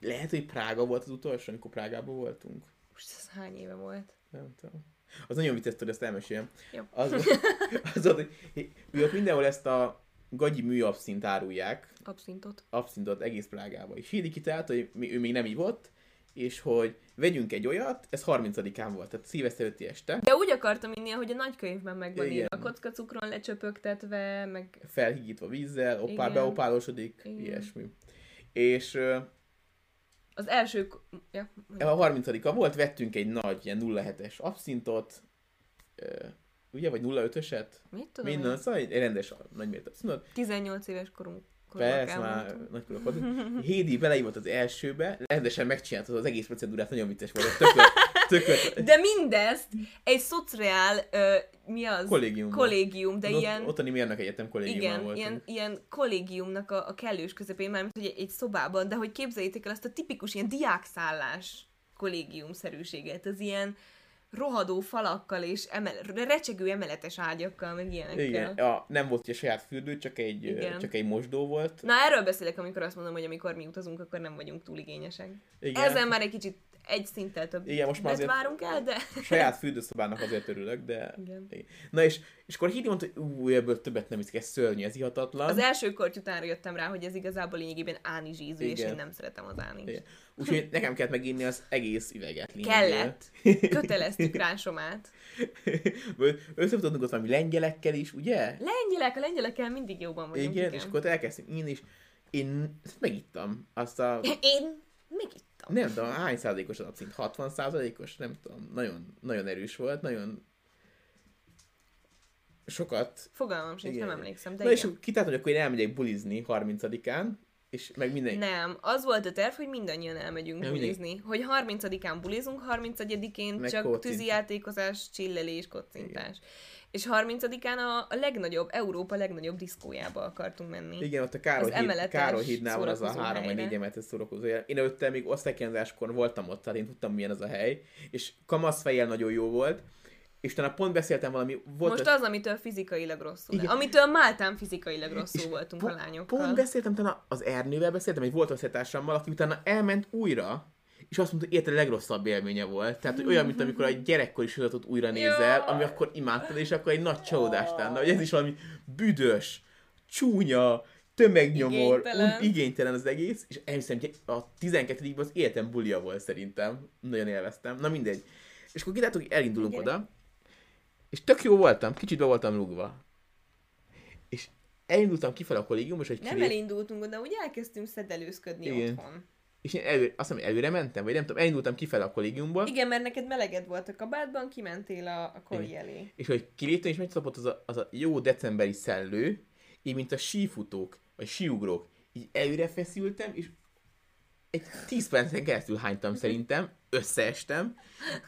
Lehet, hogy Prága volt az utolsó, amikor Prágában voltunk. Most ez hány éve volt? Nem tudom. Az nagyon vicces, hogy ezt elmeséljem. Jó. Az, az volt, hogy ő ott mindenhol ezt a gagyi műabszint árulják, Abszintot. abszintot egész Prágába. És Hídi kitalálta, hogy ő még nem ivott, és hogy vegyünk egy olyat, ez 30-án volt, tehát szilveszter előtti este, De úgy akartam inni, hogy a nagykönyvben meg van írva, a kockacukron lecsöpögtetve, meg felhigítva vízzel, opál, Igen. beopálósodik, Igen. ilyesmi. És az első... Ja, a 30 volt, vettünk egy nagy, ilyen 07-es abszintot, ugye, vagy 05-öset? mit tudom Minden, én? szóval egy rendes nagymértékű abszintot. 18 éves korunk. Persze, már nagykorúak voltunk. Hédi beleívott az elsőbe, rendesen megcsinálta az egész procedúrát, nagyon vicces volt. Ez Tökre, Tököt. De mindezt egy szociál, ö, mi az? Kollégium. Kollégium, de Ott, ilyen... Ottani mérnök egyetem kollégiumban voltunk. ilyen, ilyen kollégiumnak a, a kellős közepén, mert hogy egy, egy szobában, de hogy képzeljétek el azt a tipikus ilyen diákszállás kollégiumszerűséget, az ilyen rohadó falakkal és emel, recsegő emeletes ágyakkal, meg ilyenekkel. Igen, ja, nem volt ugye saját fürdő, csak egy, Igen. csak egy mosdó volt. Na erről beszélek, amikor azt mondom, hogy amikor mi utazunk, akkor nem vagyunk túl igényesek. Igen. Ezen már egy kicsit egy szinttel több Igen, most már azért- várunk el, de... Saját fürdőszobának azért örülök, de... Igen. Igen. Na és, és akkor Hidi mondta, hogy ú, ebből többet nem iszik, ez szörnyű, ez ihatatlan. Az első korty után jöttem rá, hogy ez igazából lényegében ánizs ízű, és Igen. én nem szeretem az. Igen. Úgyhogy nekem kellett meginni az egész üveget. lényegében. Kellett. Köteleztük rá Somát. Összefutottunk ott valami lengyelekkel is, ugye? Lengyelek, a lengyelekkel mindig jóban vagyunk. igen, és akkor ott elkezdtem én is. Én megittam. Azt a... Én megittam. Nem tudom, hány százalékos az abszint? 60 százalékos? Nem tudom. Nagyon, nagyon erős volt, nagyon sokat. Fogalmam sincs, nem emlékszem, de Na és igen. akkor kitáltam, hogy akkor én elmegyek bulizni 30-án, és meg minden... Nem, az volt a terv, hogy mindannyian elmegyünk mindig. bulizni. Hogy 30-án bulizunk, 31-én Meg csak kocint. tűzijátékozás, csillelés, kocintás. És 30-án a, a legnagyobb, Európa legnagyobb diszkójába akartunk menni. Igen, ott a Károly, Az híd, Károly hídnál van az a három vagy négy emeletes szórakozó hely. Én előtte még osztálykínzáskor voltam ott, tehát én tudtam milyen az a hely, és kamasz fejjel nagyon jó volt, és utána pont beszéltem valami, volt Most a- az, amitől fizikailag rosszul. Igen. Amitől Máltán fizikailag rosszul és voltunk po- a lányokkal. Pont beszéltem, utána az Ernővel beszéltem, egy volt osztálytársammal, aki utána elment újra, és azt mondta, hogy életed legrosszabb élménye volt. Tehát, hogy olyan, mint amikor egy gyerekkori sorozatot újra nézel, ami akkor imádtad, és akkor egy nagy csalódás lenne, hogy ez is valami büdös, csúnya, tömegnyomor, Igénytelen. igénytelen, az egész, és elhiszem, hogy a 12 az életem bulia volt szerintem. Nagyon élveztem. Na mindegy. És akkor kitaláltuk, hogy elindulunk Igen. oda, és tök jó voltam, kicsit be voltam rúgva. És elindultam kifelé a kollégium, és Nem kilép, elindultunk oda, úgy elkezdtünk szedelőzködni Igen. otthon. és én elő, azt hiszem, előre mentem, vagy nem tudom, elindultam kifelé a kollégiumból, Igen, mert neked meleged volt a kabátban, kimentél a, a kori elé. és hogy kiléptem, és megcsapott az a, az a jó decemberi szellő, így mint a sífutók, vagy síugrók, így előre feszültem, és egy 10 percen keresztül hánytam szerintem, összeestem,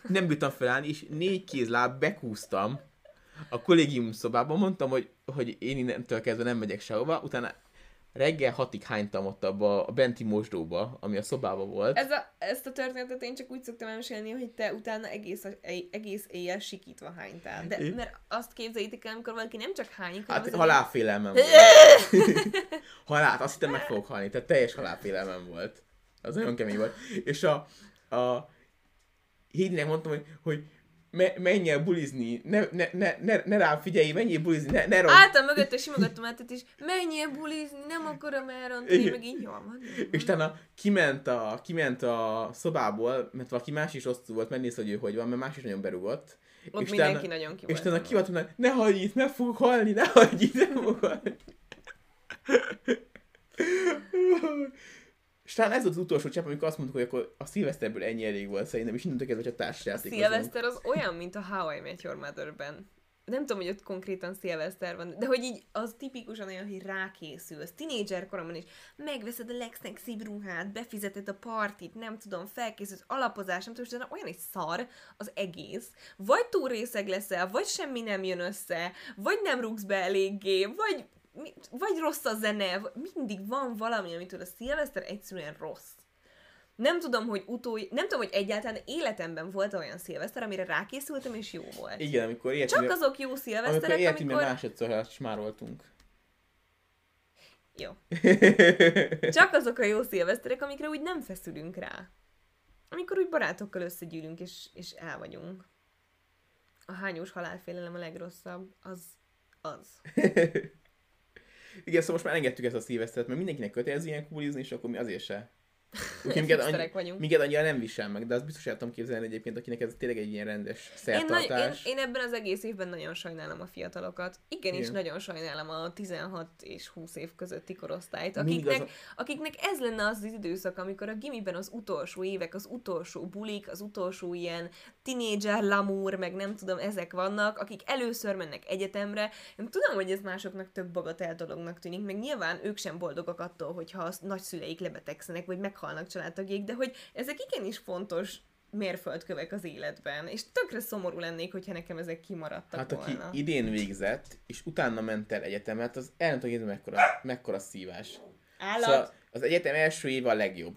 nem bírtam felállni, és négy kézláb bekúztam a kollégium szobában, mondtam, hogy, hogy én innentől kezdve nem megyek sehova, utána reggel hatig hánytam ott abba a benti mosdóba, ami a szobában volt. Ez a, ezt a történetet én csak úgy szoktam elmesélni, hogy te utána egész, egész éjjel sikítva hánytál. De, Igen. mert azt képzeljétek el, amikor valaki nem csak hányik, hanem Hát az halálfélelmem volt. Halál, azt hittem meg fogok halni, tehát teljes halálfélelmem volt. Az nagyon kemény volt. És a, a Hédinek mondtam, hogy, hogy me, menj el bulizni, ne, ne, ne, ne, ne rám figyelj, menjél bulizni, ne, ne rossz. Álltam mögötte, simogattam át, és menjél bulizni, nem akarom elrontani, meg így jól van. És utána kiment a, kiment a szobából, mert valaki más is rosszul volt, mennész, hogy ő hogy van, mert más is nagyon berugott. Ott és mindenki utána, nagyon ki És utána kivattam, hogy ne hagyj itt, meg fogok halni, ne hagyj itt, nem fogok halni. És talán ez volt az utolsó csepp, amikor azt mondtuk, hogy akkor a szilveszterből ennyi elég volt szerintem, és innentől kezdve csak társasjátékozunk. Szilveszter az olyan, mint a How I Met Your Mother-ben. Nem tudom, hogy ott konkrétan szilveszter van, de hogy így az tipikusan olyan, hogy rákészülsz. Tinédzser koromban is megveszed a legszexibb ruhát, befizeted a partit, nem tudom, felkészülsz, alapozás, nem tudom, olyan egy szar az egész. Vagy túl részeg leszel, vagy semmi nem jön össze, vagy nem rúgsz be eléggé, vagy, mi- vagy rossz a zene, mindig van valami, amitől a szilveszter egyszerűen rossz. Nem tudom, hogy utó... Nem tudom, hogy egyáltalán életemben volt olyan szilveszter, amire rákészültem, és jó volt. Igen, amikor Csak életünkben, azok jó amikor szilveszterek, életünkben amikor... másodszor smároltunk. Jó. Csak azok a jó szilveszterek, amikre úgy nem feszülünk rá. Amikor úgy barátokkal összegyűlünk, és, és el vagyunk. A hányós halálfélelem a legrosszabb, az az. Igen, szóval most már engedtük ezt a szilvesztert, mert mindenkinek kötelező ilyen bulizni, és akkor mi azért se. Minket, annyi, minket annyira nem visel meg, de azt biztos el tudom képzelni egyébként, akinek ez tényleg egy ilyen rendes Én, nagy, én, szertartás. én ebben az egész évben nagyon sajnálom a fiatalokat. Igenis, Igen. nagyon sajnálom a 16 és 20 év közötti korosztályt, akiknek, az akiknek ez lenne az az időszak, amikor a gimiben az utolsó évek, az utolsó bulik, az utolsó ilyen tinédzser, lamúr, meg nem tudom, ezek vannak, akik először mennek egyetemre. Én tudom, hogy ez másoknak tök bagatel dolognak tűnik, meg nyilván ők sem boldogak attól, hogyha a nagyszüleik lebetegszenek, vagy meghalnak családtagjaik, de hogy ezek igenis fontos mérföldkövek az életben, és tökre szomorú lennék, hogyha nekem ezek kimaradtak Hát aki volna. idén végzett, és utána ment el egyetemet, az el nem tudom mekkora, mekkora szívás. Állat? Szóval az egyetem első éve a legjobb.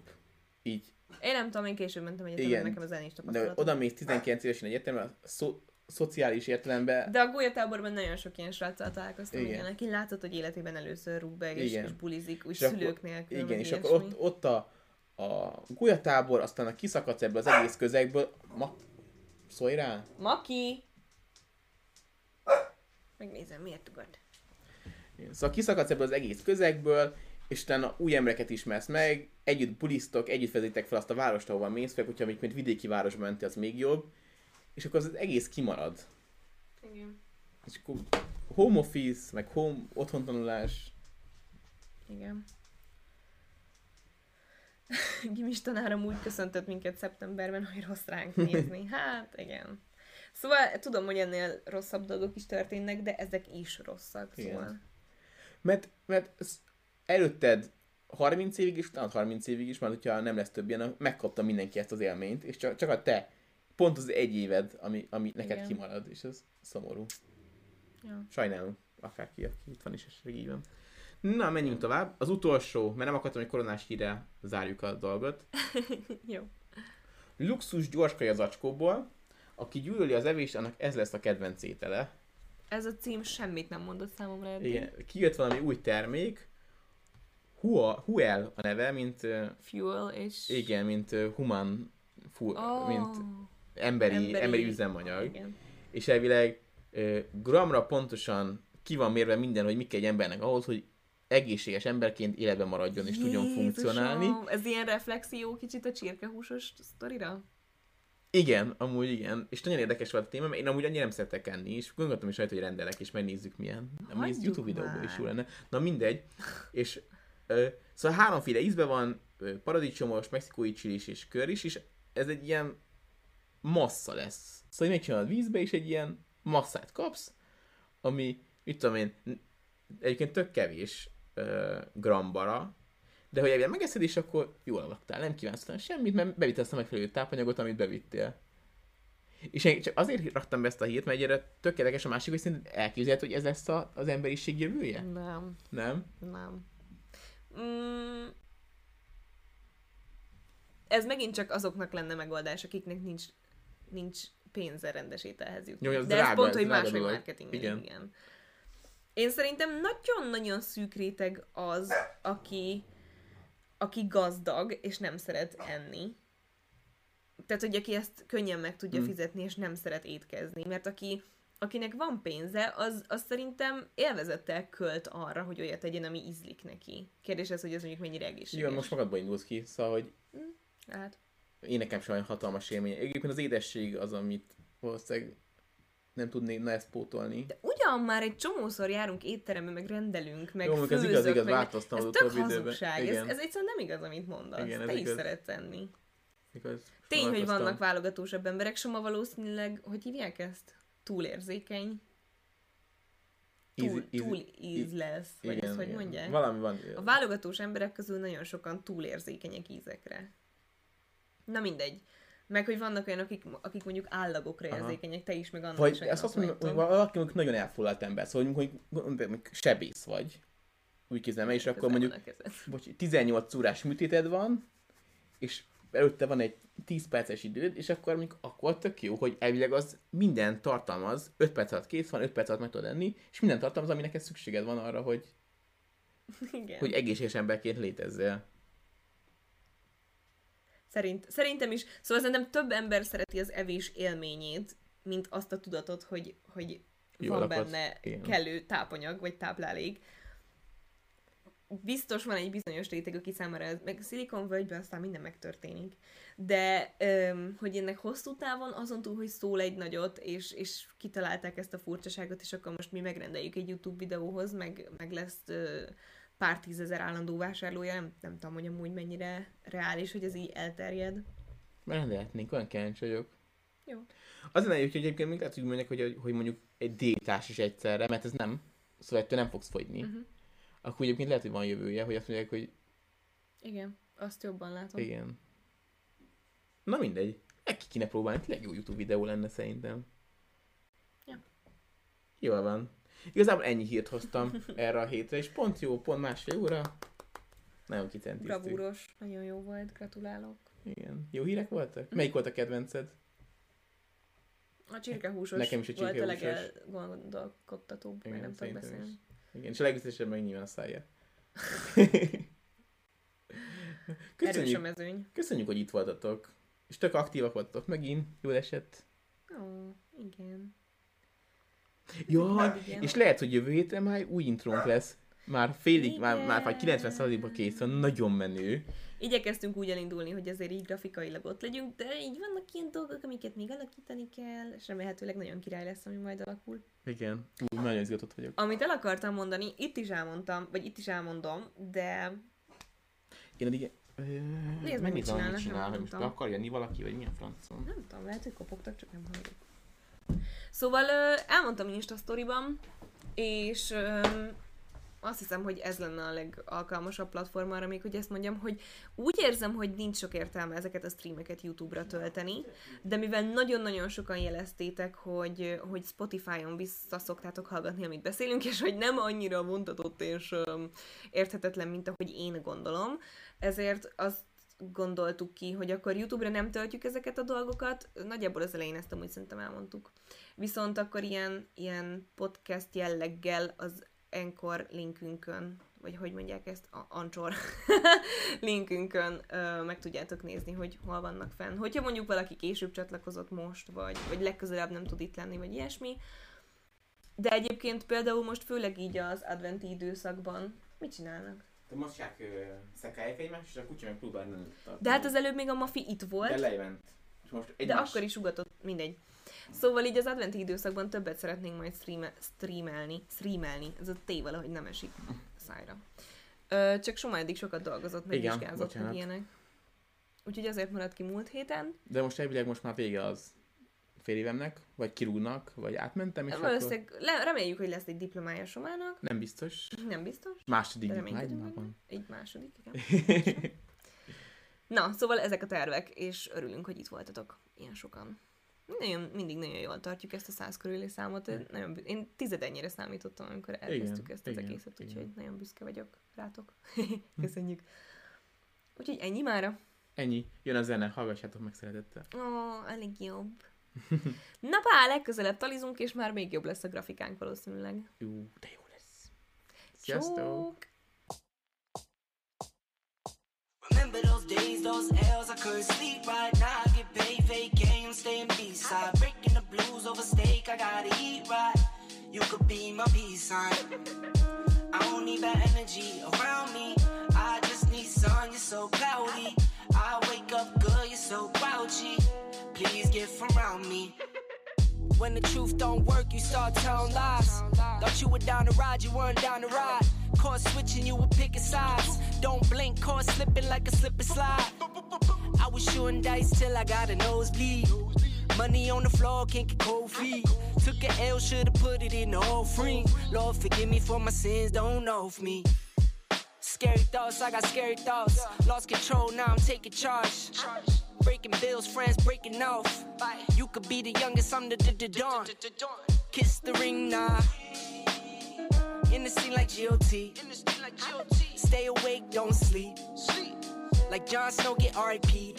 Így. Én nem tudom, én később mentem egyetemre, Igen. nekem az zenés De tapasztalatom. oda mész 19 évesen egyetemre, a szo- szociális értelemben De a gólyatáborban nagyon sok ilyen sráccal találkoztam, Igen. igen. aki látszott, hogy életében először rúg be, és, Igen. és bulizik, úgy És akkor- szülők nélkül. Igen, és ilyesmi. akkor ott, ott a, a gulyatábor, aztán a kiszakadsz ebből az egész közegből, ma... Szólj rá? Maki! Megnézem, miért ugat. Szóval kiszakadsz ebből az egész közegből, és utána új embereket ismersz meg, együtt bulisztok, együtt vezitek fel azt a várost, ahova mész, főleg, hogyha még mint vidéki városba mentél, az még jobb, és akkor az, az egész kimarad. Igen. És akkor home office, meg home, otthontanulás, Igen. Gimis tanárom úgy köszöntött minket szeptemberben, hogy rossz ránk nézni. Hát, igen. Szóval tudom, hogy ennél rosszabb dolgok is történnek, de ezek is rosszak, Igen. szóval. Mert, mert előtted 30 évig is, utána 30 évig is, mert hogyha nem lesz több ilyen, megkapta mindenki ezt az élményt, és csak, csak a te, pont az egy éved, ami, ami neked Igen. kimarad, és ez szomorú. Ja. Sajnálom, akárki, aki itt van is esetleg így van. Na, menjünk tovább. Az utolsó, mert nem akartam, hogy koronás híre zárjuk a dolgot. Jó. Luxus gyorskaja zacskóból, aki gyűlöli az evést, annak ez lesz a kedvenc étele. Ez a cím semmit nem mondott számomra eddig. Igen, kijött valami új termék, Hua, Huel a neve, mint Fuel és... igen, mint human fu- Oh, mint emberi, emberi, emberi- üzemanyag. Igen. És elvileg gramra pontosan ki van mérve minden, hogy mi kell egy embernek ahhoz, hogy egészséges emberként életben maradjon és tudjon Jézusom, funkcionálni. Ez ilyen reflexió kicsit a csirkehúsos sztorira? Igen, amúgy igen. És nagyon érdekes volt a téma, mert én amúgy annyira nem szeretek enni, és gondoltam is rajta, hogy rendelek, és megnézzük milyen. Amúgy ez YouTube videóból is már. jó lenne. Na mindegy. És ö, szóval háromféle ízbe van, ö, paradicsomos, mexikói csilis és kör is, és ez egy ilyen massza lesz. Szóval megcsinálod vízbe, és egy ilyen masszát kapsz, ami, mit tudom én, egyébként tök kevés ö, grambara, de hogy ebben megeszed, és akkor jól alaktál, nem kívánsz semmit, mert bevitted azt a megfelelő tápanyagot, amit bevittél. És én csak azért raktam be ezt a hírt, mert egyre tök érdekes a másik, hogy szerinted elképzelhető, hogy ez lesz a, az emberiség jövője? Nem, Nem? nem. Mm, ez megint csak azoknak lenne megoldás, akiknek nincs, nincs pénze rendes ételhez jutni. Jó, De ez drága, pont, hogy máshogy marketing. Igen. Igen. Én szerintem nagyon-nagyon szűk réteg az, aki, aki gazdag, és nem szeret enni. Tehát, hogy aki ezt könnyen meg tudja Hmm. fizetni, és nem szeret étkezni. Mert aki, akinek van pénze, az, az szerintem élvezettel költ arra, hogy olyat tegyen, ami ízlik neki. Kérdés az, hogy ez mondjuk mennyire egészséges. Igen, most magadból indulsz ki, szóval, hogy Hát, én nekem sem olyan hatalmas élmény. Egyébként az édesség az, amit valószínűleg nem tudnék na ezt pótolni. de ugyan már egy csomószor járunk étterembe, meg rendelünk, meg Jó, főzök, igaz, igaz, meg... változtam Ez az tök hazugság, ez, Igen. ez egyszerűen nem igaz, amit mondasz. Igen, Te is igaz. szeretsz enni. Igaz, Tény, hogy vannak válogatósabb emberek, Soma valószínűleg, hogy hívják ezt? Túlérzékeny. Túl, easy- túl íz lesz, vagy ezt hogy mondják? Valami van. A válogatós emberek közül nagyon sokan túlérzékenyek ízekre. Na mindegy. Meg, hogy vannak olyanok, akik, akik mondjuk állagokra érzékenyek, te is, meg annak Vagy is ezt azt mondom, hogy vagy. valaki mondjuk nagyon elfoglalt ember, szóval mondjuk, mondjuk, mondjuk sebész vagy, úgy képzelem el, és akkor mondjuk bocs, 18 órás műtéted van, és előtte van egy 10 perces időd, és akkor mondjuk akkor tök jó, hogy elvileg az minden tartalmaz, 5 perc alatt kész van, 5 perc alatt meg tudod enni, és minden tartalmaz, ami neked szükséged van arra, hogy, Igen. hogy egészséges emberként létezzél. Szerint, szerintem is. Szóval szerintem több ember szereti az evés élményét, mint azt a tudatot, hogy, hogy Jó van benne Igen. kellő tápanyag, vagy táplálék. Biztos van egy bizonyos réteg, aki számára ez, meg szilikonvölgyben aztán minden megtörténik. De, öm, hogy ennek hosszú távon, azon túl, hogy szól egy nagyot, és, és kitalálták ezt a furcsaságot, és akkor most mi megrendeljük egy YouTube videóhoz, meg, meg lesz ö, pár tízezer állandó vásárlója, nem, nem tudom, hogy amúgy mennyire reális, hogy ez így elterjed. Rendelhetnénk, olyan kíváncsi vagyok. Jó. Azért nem, hogy egyébként még lehet, hogy mondják, hogy, hogy mondjuk egy diétás is egyszerre, mert ez nem, szóval ettől nem fogsz fogyni. Uh-huh. Akkor egyébként lehet, hogy van jövője, hogy azt mondják, hogy Igen, azt jobban látom. igen. Na mindegy. Meg ki kéne próbálni, tényleg jó YouTube videó lenne szerintem. Ja. Jól van. Igazából ennyi hírt hoztam erre a hétre, és pont jó, pont másfél óra. Nagyon kicentíztük. Bravúros, nagyon jó volt, gratulálok. Igen. Jó hírek voltak? Melyik volt a kedvenced? A csirkehúsos Nekem is a volt a legelgondolkodtatóbb, mert nem tudok beszélni. is. Igen, és a legviccesebb meg nyilván a szája. Erős a köszönjük, mezőny. köszönjük, hogy itt voltatok. És tök aktívak voltatok megint, jól esett. Ó, igen. Jaj, Igen. és lehet, hogy jövő héten már új intrónk lesz. Már félig, már, már, már Igen. 90%-ban kész van, nagyon menő. Igyekeztünk úgy elindulni, hogy azért így grafikailag ott legyünk, de így vannak ilyen dolgok, amiket még alakítani kell, és remélhetőleg nagyon király lesz, ami majd alakul. Igen, Ú, nagyon izgatott vagyok. Amit el akartam mondani, itt is elmondtam, vagy itt is elmondom, de Én. Ö, meg, megnézem, mit csinálnak, mit csinál, nem hogy most be tudom. akar jönni valaki, vagy milyen francon. nem tudom, lehet, hogy kopogtak, csak nem halljuk. Szóval elmondtam Insta sztoriban, és azt hiszem, hogy ez lenne a legalkalmasabb platform arra még, hogy ezt mondjam, hogy úgy érzem, hogy nincs sok értelme ezeket a streameket YouTube-ra tölteni, de mivel nagyon-nagyon sokan jeleztétek, hogy, hogy Spotify-on vissza szoktátok hallgatni, amit beszélünk, és hogy nem annyira vontatott és öm, érthetetlen, mint ahogy én gondolom, ezért azt gondoltuk ki, hogy akkor YouTube-ra nem töltjük ezeket a dolgokat. Nagyjából az elején ezt amúgy szerintem elmondtuk. Viszont akkor ilyen, ilyen podcast jelleggel az Encore linkünkön, vagy hogy mondják ezt, a Anchor linkünkön ö, meg tudjátok nézni, hogy hol vannak fenn. Hogyha mondjuk valaki később csatlakozott most, vagy, vagy legközelebb nem tud itt lenni, vagy ilyesmi. De egyébként például most főleg így az adventi időszakban mit csinálnak? De most csak szekálják egymást, és a kutya meg próbál nem De hát az előbb még a Mafi itt volt. De lejment. És most De egymás... akkor is ugatott, mindegy. Szóval így az adventi időszakban többet szeretnénk majd streame, streamelni, streamelni, ez a T valahogy nem esik a szájra. Ö, csak Soma eddig sokat dolgozott, meg Igen, vizsgázott, meg ilyenek. Úgyhogy azért maradt ki múlt héten. De most elvileg most már vége az fél évemnek, vagy kirúgnak, vagy átmentem, és akkor Valószínűleg le, reméljük, hogy lesz egy diplomája Somának. nem biztos. Nem biztos. Második benne. van. Egy második, igen. Na, szóval ezek a tervek, és örülünk, hogy itt voltatok ilyen sokan. Nagyon, mindig nagyon jól tartjuk ezt a száz körüli számot. Én Nagyon, én tizedennyire számítottam, amikor elkezdtük Igen, ezt az igen, egészet, úgyhogy igen. nagyon büszke vagyok rátok. Köszönjük. Úgyhogy ennyi mára. Ennyi. Jön a zene, hallgassátok meg szeretettel. Ó, elég jobb. Na pá, legközelebb talizunk, és már még jobb lesz a grafikánk valószínűleg. Jú, de jó lesz. Sziasztok! Remember those days, those L's, I couldn't sleep right now. I get paid, fake game, staying B-side. Breaking the blues over steak, I gotta eat right. You could be my peace sign. I don't need bad energy around me. I just need sun, you're so cloudy. I wake up good, you're so grouchy. Please get from around me. When the truth don't work, you start telling lies. Thought you were down to ride, you weren't down to ride. Caught switching, you were picking sides. Don't blink, caught slipping like a slip and slide. I was shooting dice till I got a nosebleed. Money on the floor, can't get cold feet. Took a L, should've put it in the free. Lord, forgive me for my sins, don't know of me. Scary thoughts, I got scary thoughts. Lost control, now I'm taking charge. Breaking bills, friends breaking off. You could be the youngest, I'm the, the, dawn. Kiss the ring, nah. In the scene like GOT. Stay awake, don't sleep. Like Jon Snow, get RIP.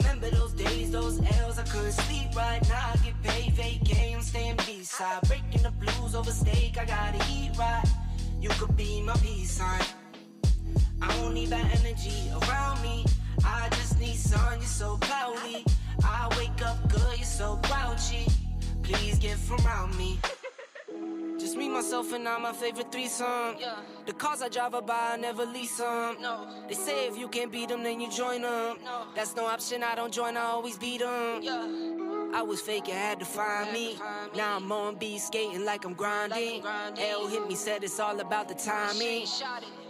Remember those days, those L's, I couldn't sleep right now. I get paid, vacay, I'm staying B-side. Breaking the blues over steak, I gotta eat right. You could be my peace sign. I don't need that energy around me. I just need sun, you're so cloudy. I wake up good, you're so grouchy. Please get from around me. Just me, myself, and I, my favorite threesome. The cars I drive by, I never lease them. No. They say if you can't beat them, then you join them. No. That's no option, I don't join, I always beat them. Yeah. I was fake, it had to find me. Now I'm on B skating like I'm grinding. L hit me, said it's all about the timing.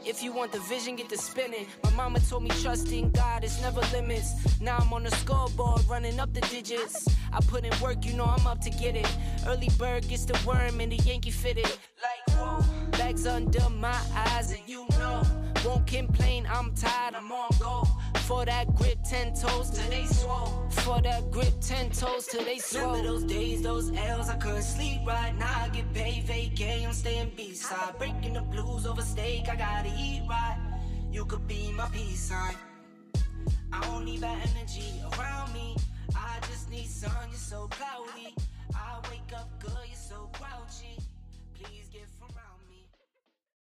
If you want the vision, get the spinning. My mama told me trust in God, it's never limits. Now I'm on the scoreboard, running up the digits. I put in work, you know I'm up to get it. Early bird gets the worm and the Yankee fitted. Like whoa, bags under my eyes, and you know. Won't complain, I'm tired, I'm on go. For that grip, ten toes till they swole. For that grip, ten toes till they swole. Remember those days, those L's, I couldn't sleep right now. I get paid, vacay, I'm staying B-side. Breaking the blues over steak, I gotta eat right. You could be my peace sign. I don't need that energy around me. I just need sun, you're so cloudy.